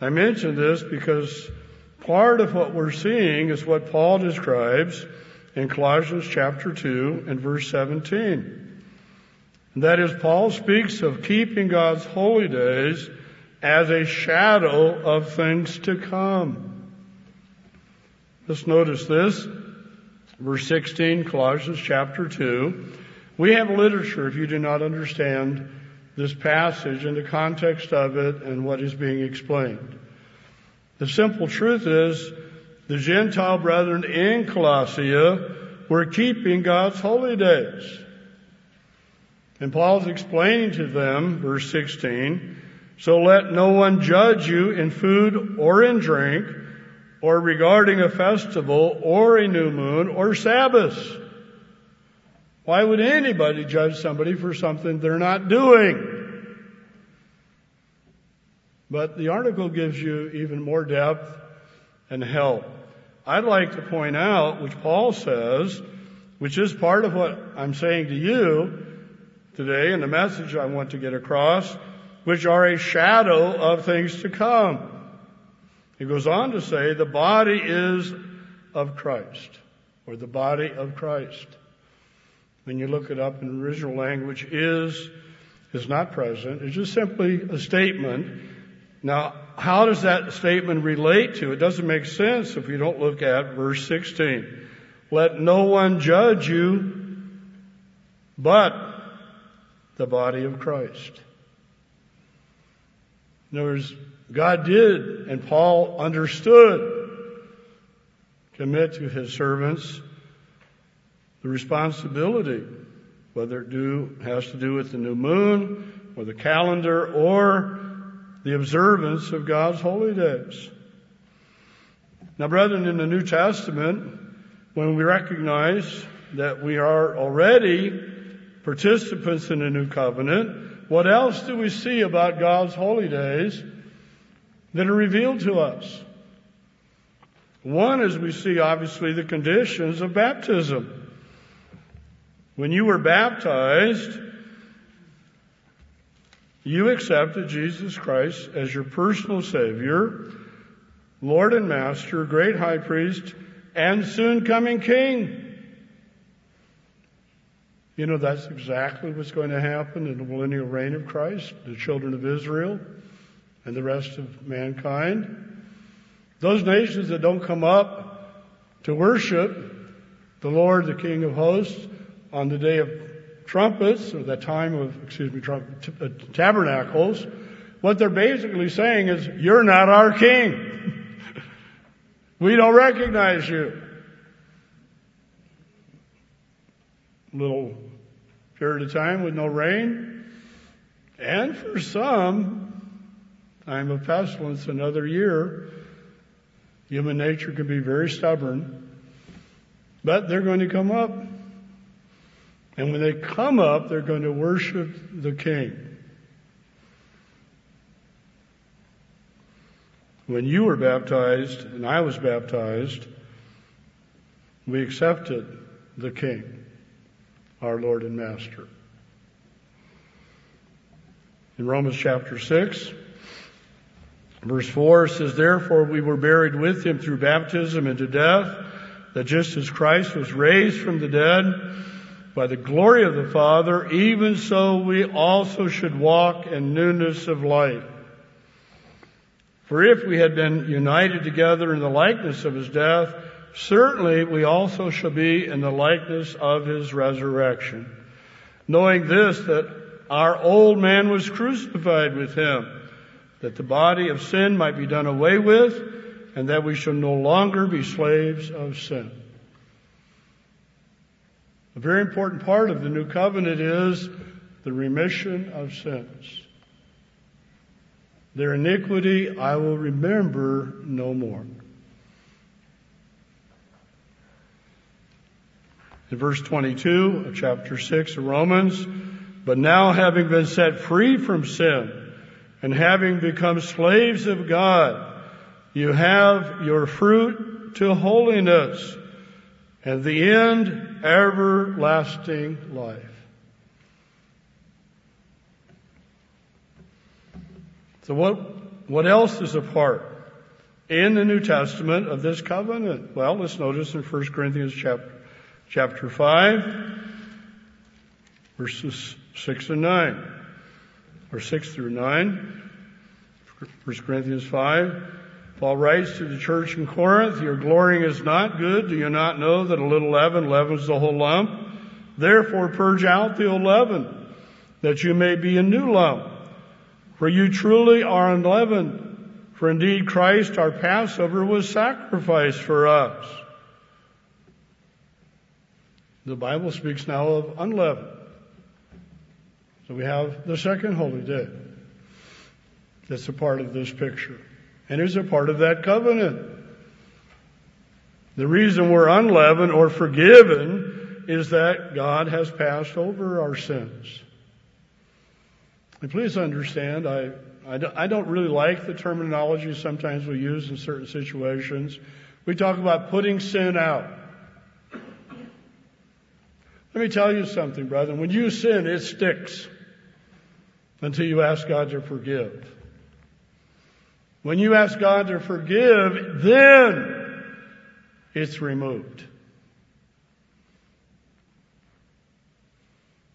I mention this because part of what we're seeing is what Paul describes in Colossians chapter 2 and verse 17. And that is, Paul speaks of keeping God's holy days as a shadow of things to come. Let's notice this. Verse 16, Colossians chapter 2. We have literature if you do not understand this passage in the context of it and what is being explained. The simple truth is the Gentile brethren in Colossia were keeping God's holy days. And Paul's explaining to them, verse 16, so let no one judge you in food or in drink or regarding a festival or a new moon or Sabbath. Why would anybody judge somebody for something they're not doing? But the article gives you even more depth and help. I'd like to point out, which Paul says, which is part of what I'm saying to you today and the message I want to get across, which are a shadow of things to come. He goes on to say the body is of Christ, or the body of Christ. When you look it up in original language, is is not present. It's just simply a statement. Now, how does that statement relate to? It doesn't make sense if you don't look at verse 16. Let no one judge you but the body of Christ. In other words, God did and Paul understood commit to his servants the responsibility, whether it do, has to do with the new moon or the calendar or the observance of God's holy days. Now, brethren, in the New Testament, when we recognize that we are already participants in the new covenant, what else do we see about God's holy days that are revealed to us? One is we see obviously the conditions of baptism. When you were baptized, you accepted Jesus Christ as your personal Savior, Lord and Master, great high priest, and soon coming King. You know, that's exactly what's going to happen in the millennial reign of Christ, the children of Israel and the rest of mankind. Those nations that don't come up to worship the Lord, the King of hosts, on the day of trumpets, or the time of, excuse me, uh, tabernacles, what they're basically saying is, you're not our king. we don't recognize you. Little period of time with no rain. And for some, time of pestilence, another year, human nature can be very stubborn. But they're going to come up and when they come up, they're going to worship the King. When you were baptized and I was baptized, we accepted the King, our Lord and Master. In Romans chapter 6, verse 4 says, Therefore we were buried with him through baptism into death, that just as Christ was raised from the dead by the glory of the Father, even so we also should walk in newness of life. For if we had been united together in the likeness of his death, certainly we also shall be in the likeness of his resurrection. Knowing this, that our old man was crucified with him, that the body of sin might be done away with, and that we shall no longer be slaves of sin. A very important part of the new covenant is the remission of sins. Their iniquity I will remember no more. In verse 22 of chapter 6 of Romans, but now having been set free from sin and having become slaves of God, you have your fruit to holiness and the end everlasting life. So what, what else is a part in the New Testament of this covenant? Well, let's notice in 1 Corinthians chapter, chapter 5, verses 6 and 9, or 6 through 9. 1 Corinthians 5. Paul writes to the church in Corinth, Your glorying is not good. Do you not know that a little leaven leavens the whole lump? Therefore purge out the old leaven, that you may be a new lump. For you truly are unleavened. For indeed Christ our Passover was sacrificed for us. The Bible speaks now of unleavened. So we have the second holy day. That's a part of this picture. And is a part of that covenant. The reason we're unleavened or forgiven is that God has passed over our sins. And please understand, I, I, don't really like the terminology sometimes we use in certain situations. We talk about putting sin out. Let me tell you something, brother. When you sin, it sticks until you ask God to forgive. When you ask God to forgive, then it's removed.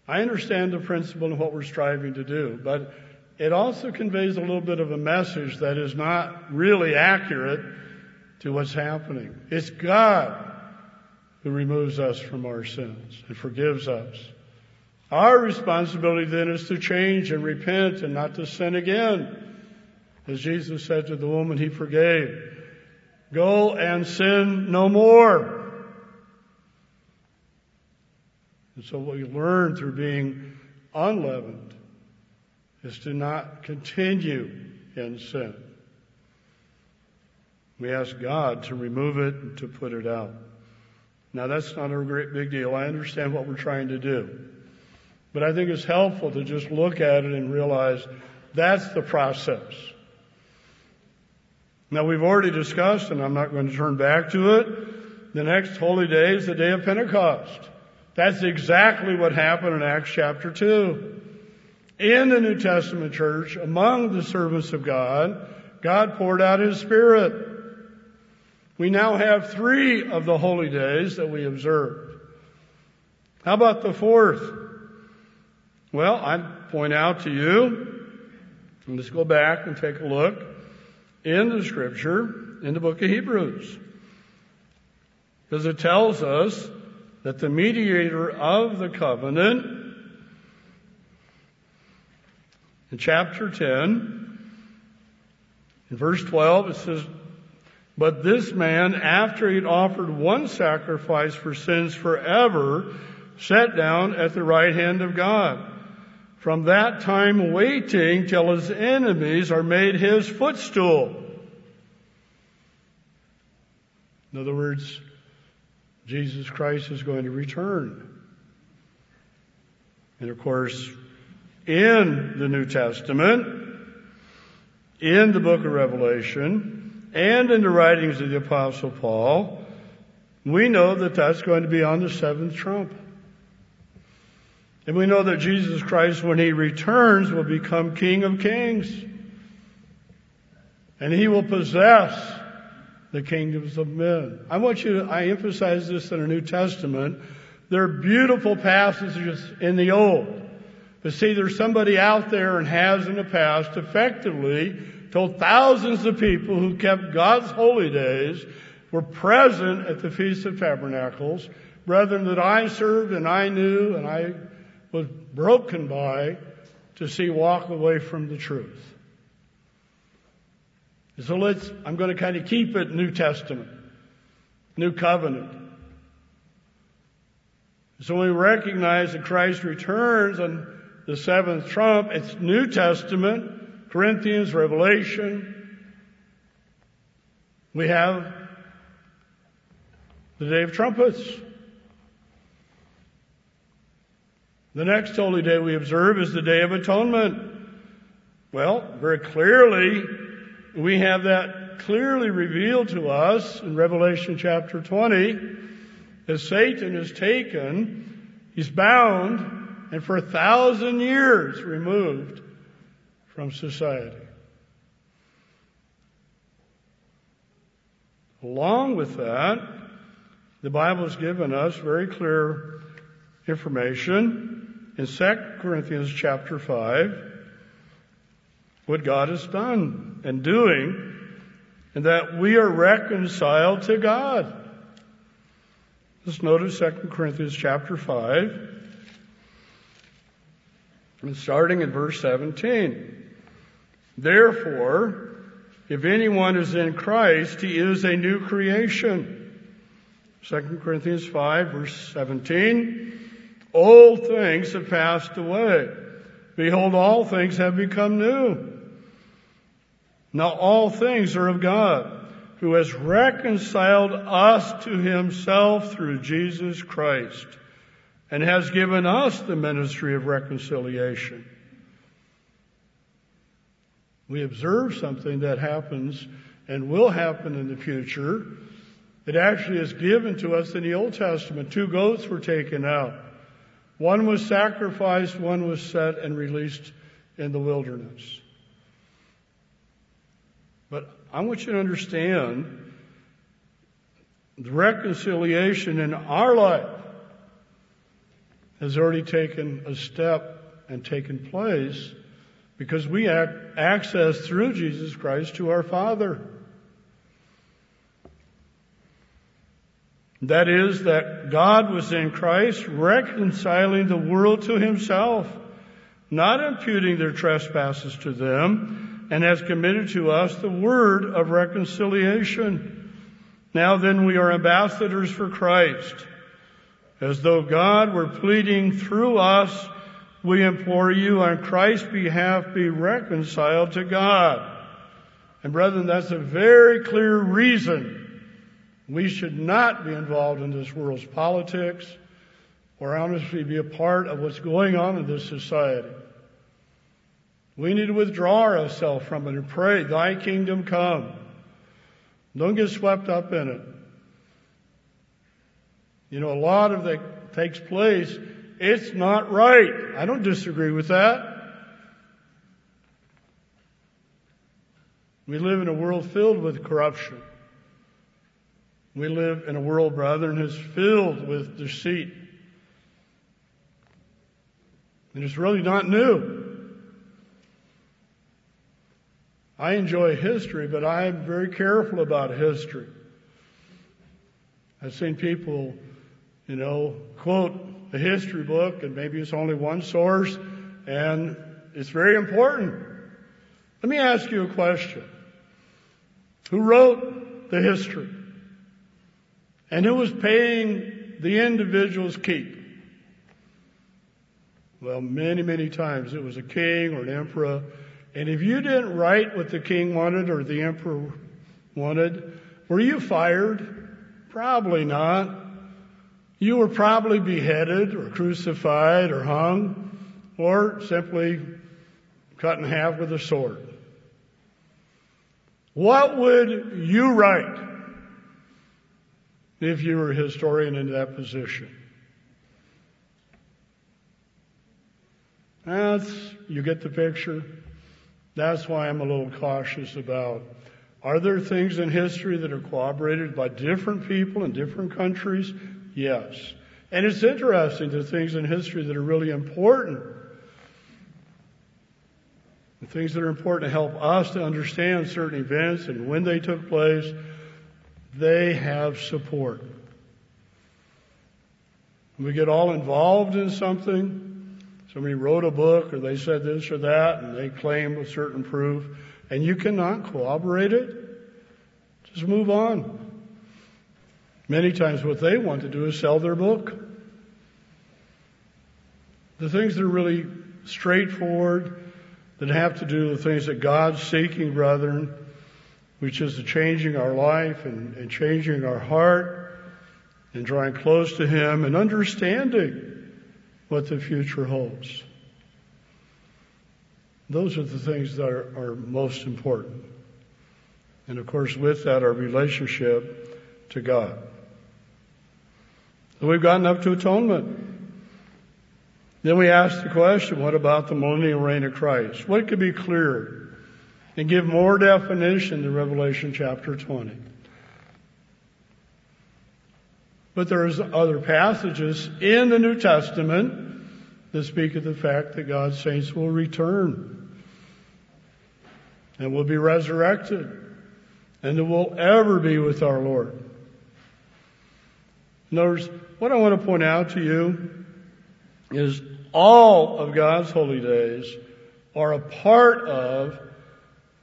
I understand the principle and what we're striving to do, but it also conveys a little bit of a message that is not really accurate to what's happening. It's God who removes us from our sins and forgives us. Our responsibility then is to change and repent and not to sin again. As Jesus said to the woman he forgave, go and sin no more. And so what we learn through being unleavened is to not continue in sin. We ask God to remove it and to put it out. Now that's not a great big deal. I understand what we're trying to do. But I think it's helpful to just look at it and realize that's the process. Now we've already discussed, and I'm not going to turn back to it, the next holy day is the day of Pentecost. That's exactly what happened in Acts chapter 2. In the New Testament church, among the servants of God, God poured out His Spirit. We now have three of the holy days that we observe. How about the fourth? Well, I'd point out to you, let's go back and take a look in the scripture in the book of Hebrews. Because it tells us that the mediator of the covenant in chapter 10, in verse 12, it says, But this man, after he'd offered one sacrifice for sins forever, sat down at the right hand of God. From that time waiting till his enemies are made his footstool. In other words, Jesus Christ is going to return. And of course, in the New Testament, in the book of Revelation, and in the writings of the Apostle Paul, we know that that's going to be on the seventh trump. And we know that Jesus Christ, when He returns, will become King of Kings. And He will possess the kingdoms of men. I want you to, I emphasize this in the New Testament. There are beautiful passages in the Old. But see, there's somebody out there and has in the past effectively told thousands of people who kept God's holy days were present at the Feast of Tabernacles, brethren that I served and I knew and I was broken by to see walk away from the truth. So let's, I'm going to kind of keep it New Testament, New Covenant. So we recognize that Christ returns on the seventh trump, it's New Testament, Corinthians, Revelation. We have the Day of Trumpets. The next holy day we observe is the Day of Atonement. Well, very clearly, we have that clearly revealed to us in Revelation chapter 20 as Satan is taken, he's bound, and for a thousand years removed from society. Along with that, the Bible has given us very clear information in 2 Corinthians chapter 5 what God has done and doing and that we are reconciled to God. Let's notice 2 Corinthians chapter 5 and starting in verse 17. Therefore, if anyone is in Christ, he is a new creation. 2 Corinthians 5 verse 17. Old things have passed away. Behold, all things have become new. Now all things are of God, who has reconciled us to himself through Jesus Christ, and has given us the ministry of reconciliation. We observe something that happens and will happen in the future. It actually is given to us in the Old Testament. Two goats were taken out. One was sacrificed, one was set and released in the wilderness. But I want you to understand the reconciliation in our life has already taken a step and taken place because we have access through Jesus Christ to our Father. That is, that God was in Christ reconciling the world to himself, not imputing their trespasses to them, and has committed to us the word of reconciliation. Now then we are ambassadors for Christ. As though God were pleading through us, we implore you on Christ's behalf be reconciled to God. And brethren, that's a very clear reason we should not be involved in this world's politics or honestly be a part of what's going on in this society. We need to withdraw ourselves from it and pray, Thy kingdom come. Don't get swept up in it. You know, a lot of that takes place. It's not right. I don't disagree with that. We live in a world filled with corruption. We live in a world, brethren, that's filled with deceit. And it's really not new. I enjoy history, but I'm very careful about history. I've seen people, you know, quote a history book and maybe it's only one source and it's very important. Let me ask you a question. Who wrote the history? And who was paying the individual's keep? Well, many, many times it was a king or an emperor. And if you didn't write what the king wanted or the emperor wanted, were you fired? Probably not. You were probably beheaded or crucified or hung or simply cut in half with a sword. What would you write? if you were a historian in that position. That's, you get the picture. That's why I'm a little cautious about are there things in history that are corroborated by different people in different countries? Yes. And it's interesting the things in history that are really important. The things that are important to help us to understand certain events and when they took place they have support. We get all involved in something. Somebody wrote a book or they said this or that and they claim a certain proof and you cannot corroborate it. Just move on. Many times what they want to do is sell their book. The things that are really straightforward that have to do with things that God's seeking, brethren, which is the changing our life and, and changing our heart and drawing close to Him and understanding what the future holds. Those are the things that are, are most important. And of course, with that, our relationship to God. We've gotten up to atonement. Then we ask the question, what about the millennial reign of Christ? What could be clearer and give more definition to Revelation chapter 20? But there's other passages in the New Testament that speak of the fact that God's saints will return and will be resurrected and that we'll ever be with our Lord. In other words, what I want to point out to you is all of God's holy days are a part of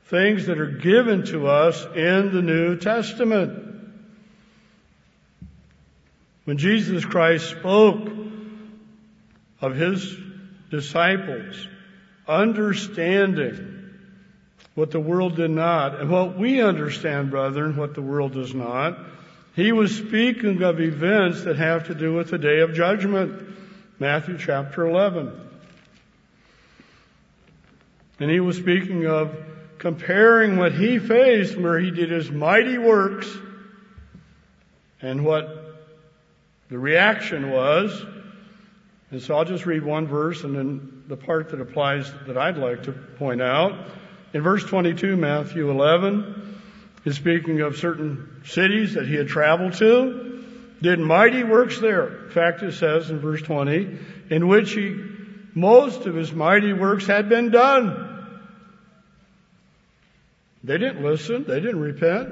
things that are given to us in the New Testament. When Jesus Christ spoke of his disciples understanding what the world did not, and what we understand, brethren, what the world does not, he was speaking of events that have to do with the day of judgment. Matthew chapter 11. And he was speaking of comparing what he faced where he did his mighty works and what the reaction was. And so I'll just read one verse and then the part that applies that I'd like to point out. In verse 22, Matthew 11 is speaking of certain cities that he had traveled to, did mighty works there. In fact, it says in verse 20, in which he, most of his mighty works had been done. They didn't listen. They didn't repent.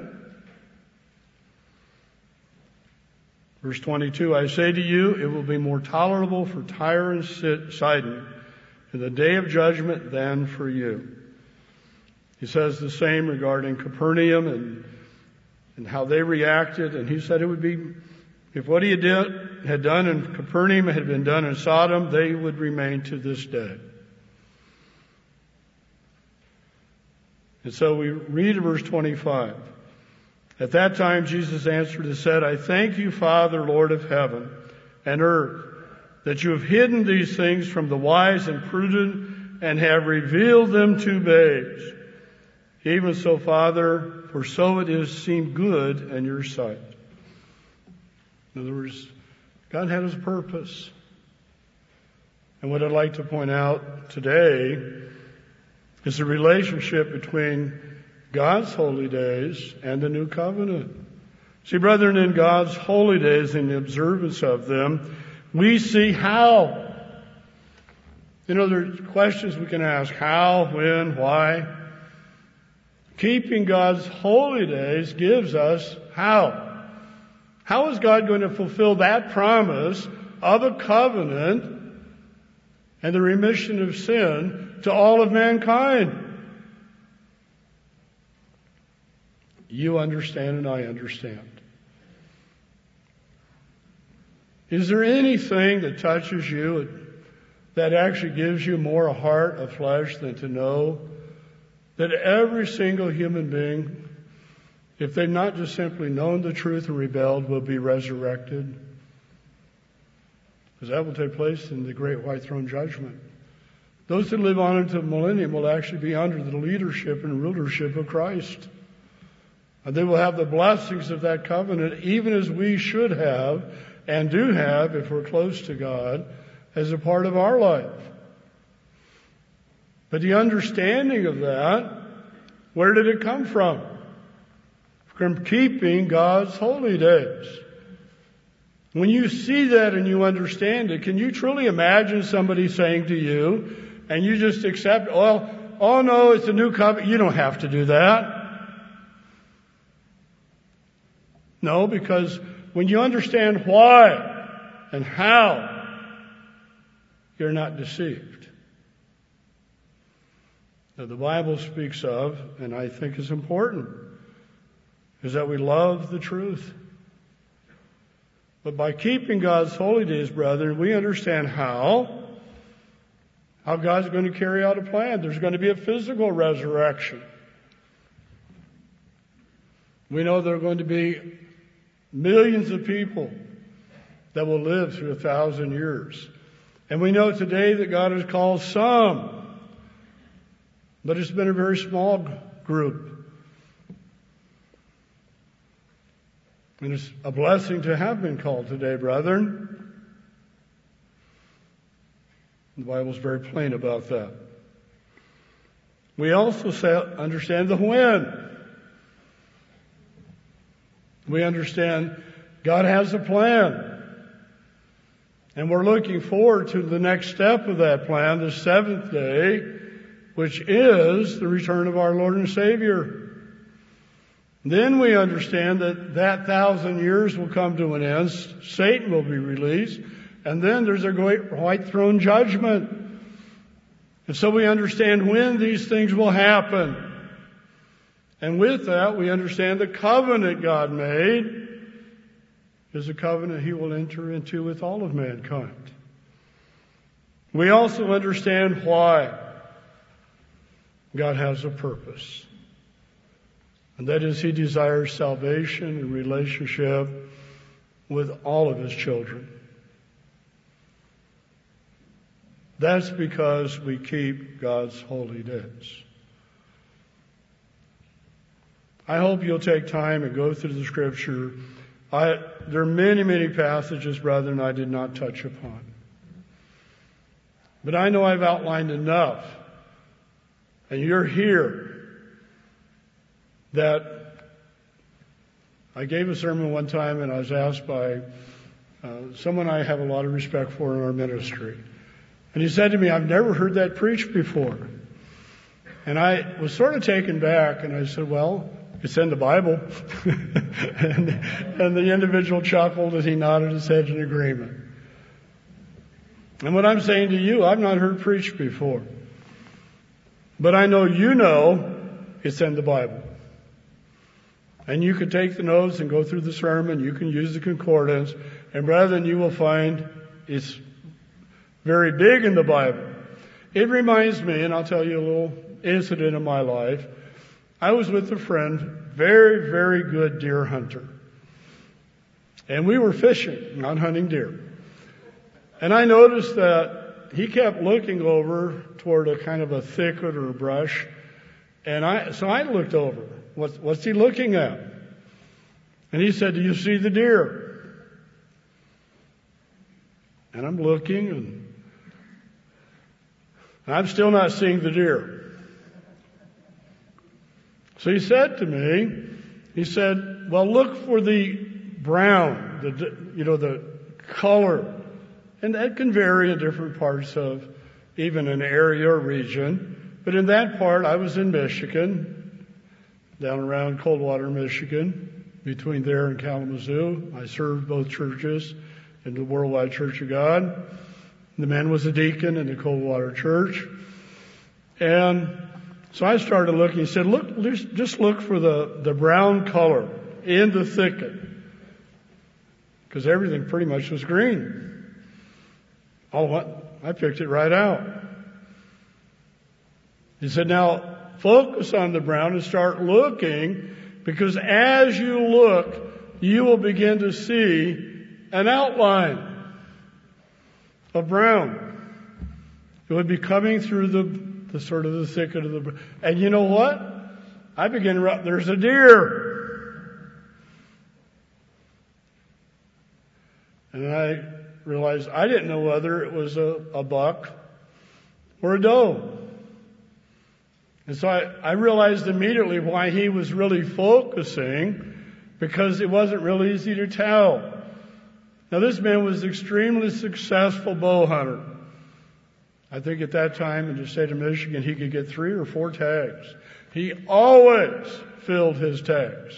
Verse 22, I say to you, it will be more tolerable for Tyre and Sidon in the day of judgment than for you. He says the same regarding Capernaum and, and how they reacted, and he said it would be, if what he had, did, had done in Capernaum had been done in Sodom, they would remain to this day. And so we read verse 25. At that time Jesus answered and said, I thank you, Father, Lord of heaven and earth, that you have hidden these things from the wise and prudent and have revealed them to babes. Even so, Father, for so it is seemed good in your sight. In other words, God had his purpose. And what I'd like to point out today is the relationship between God's holy days and the new covenant. See, brethren, in God's holy days and the observance of them, we see how. You know, there are questions we can ask. How, when, why? Keeping God's holy days gives us how. How is God going to fulfill that promise of a covenant and the remission of sin to all of mankind? You understand and I understand. Is there anything that touches you that actually gives you more a heart of flesh than to know that every single human being, if they've not just simply known the truth and rebelled, will be resurrected. Because that will take place in the great white throne judgment. Those that live on into the millennium will actually be under the leadership and rulership of Christ. And they will have the blessings of that covenant, even as we should have and do have if we're close to God as a part of our life. But the understanding of that, where did it come from? From keeping God's holy days. When you see that and you understand it, can you truly imagine somebody saying to you, and you just accept, well, oh no, it's a new covenant. You don't have to do that. No, because when you understand why and how, you're not deceived that the Bible speaks of, and I think is important, is that we love the truth. But by keeping God's holy days, brethren, we understand how, how God's going to carry out a plan. There's going to be a physical resurrection. We know there are going to be millions of people that will live through a thousand years. And we know today that God has called some, but it's been a very small group. And it's a blessing to have been called today, brethren. The Bible's very plain about that. We also understand the when. We understand God has a plan. And we're looking forward to the next step of that plan, the seventh day, which is the return of our Lord and Savior. Then we understand that that thousand years will come to an end. Satan will be released. And then there's a great white throne judgment. And so we understand when these things will happen. And with that, we understand the covenant God made is a covenant he will enter into with all of mankind. We also understand why God has a purpose. And that is he desires salvation and relationship with all of his children. That's because we keep God's holy days. I hope you'll take time and go through the scripture. I, there are many, many passages, brethren, I did not touch upon. But I know I've outlined enough, and you're here, that I gave a sermon one time and I was asked by uh, someone I have a lot of respect for in our ministry. And he said to me, I've never heard that preached before. And I was sort of taken back and I said, well, it's in the Bible. and, and the individual chuckled as he nodded his head in agreement. And what I'm saying to you, I've not heard preached before. But I know you know it's in the Bible. And you can take the notes and go through the sermon. You can use the concordance. And than you will find it's very big in the Bible. It reminds me, and I'll tell you a little incident in my life. I was with a friend, very, very good deer hunter. And we were fishing, not hunting deer. And I noticed that he kept looking over toward a kind of a thicket or a brush. And I, so I looked over. What's, what's he looking at? And he said, do you see the deer? And I'm looking and I'm still not seeing the deer. So he said to me, he said, well, look for the brown, the, you know, the color. And that can vary in different parts of even an area or region. But in that part, I was in Michigan, down around Coldwater, Michigan, between there and Kalamazoo. I served both churches in the Worldwide Church of God. The man was a deacon in the Coldwater Church. And so I started looking. He said, look, just look for the, the brown color in the thicket. Because everything pretty much was green. Oh, what? I picked it right out. He said, now focus on the brown and start looking because as you look, you will begin to see an outline of brown. It would be coming through the, the sort of the thicket of the, and you know what? I begin, there's a deer. And I realized I didn't know whether it was a, a buck or a doe. And so I, I realized immediately why he was really focusing because it wasn't really easy to tell. Now this man was extremely successful bow hunter. I think at that time in the state of Michigan he could get three or four tags. He always filled his tags.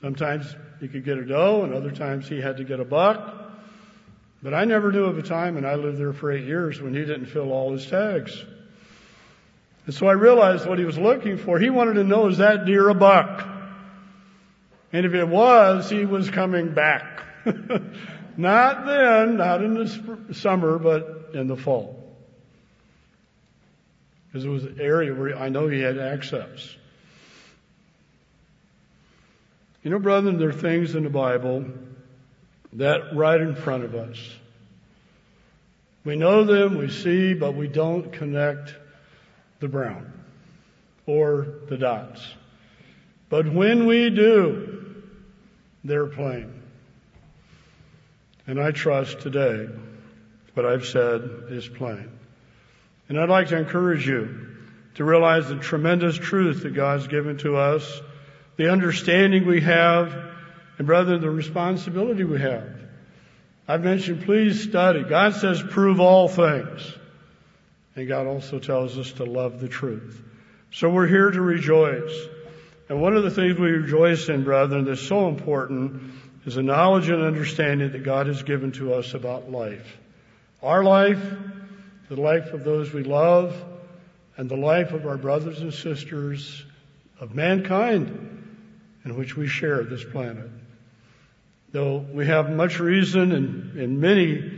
Sometimes he could get a doe and other times he had to get a buck. But I never knew of a time, and I lived there for eight years, when he didn't fill all his tags. And so I realized what he was looking for. He wanted to know, is that deer a buck? And if it was, he was coming back. not then, not in the summer, but in the fall. because it was an area where I know he had access. You know, brethren, there are things in the Bible that right in front of us. We know them, we see, but we don't connect the brown or the dots. But when we do, they're plain. And I trust today what I've said is plain. And I'd like to encourage you to realize the tremendous truth that God's given to us, the understanding we have, and brother, the responsibility we have. I've mentioned please study. God says prove all things. And God also tells us to love the truth. So we're here to rejoice. And one of the things we rejoice in, brethren, that's so important is the knowledge and understanding that God has given to us about life. Our life, the life of those we love, and the life of our brothers and sisters of mankind in which we share this planet. Though we have much reason and, and many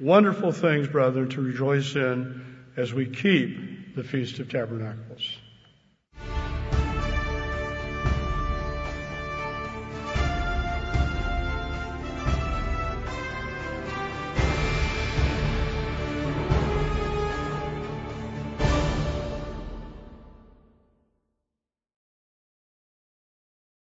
wonderful things, brethren, to rejoice in as we keep the Feast of Tabernacles.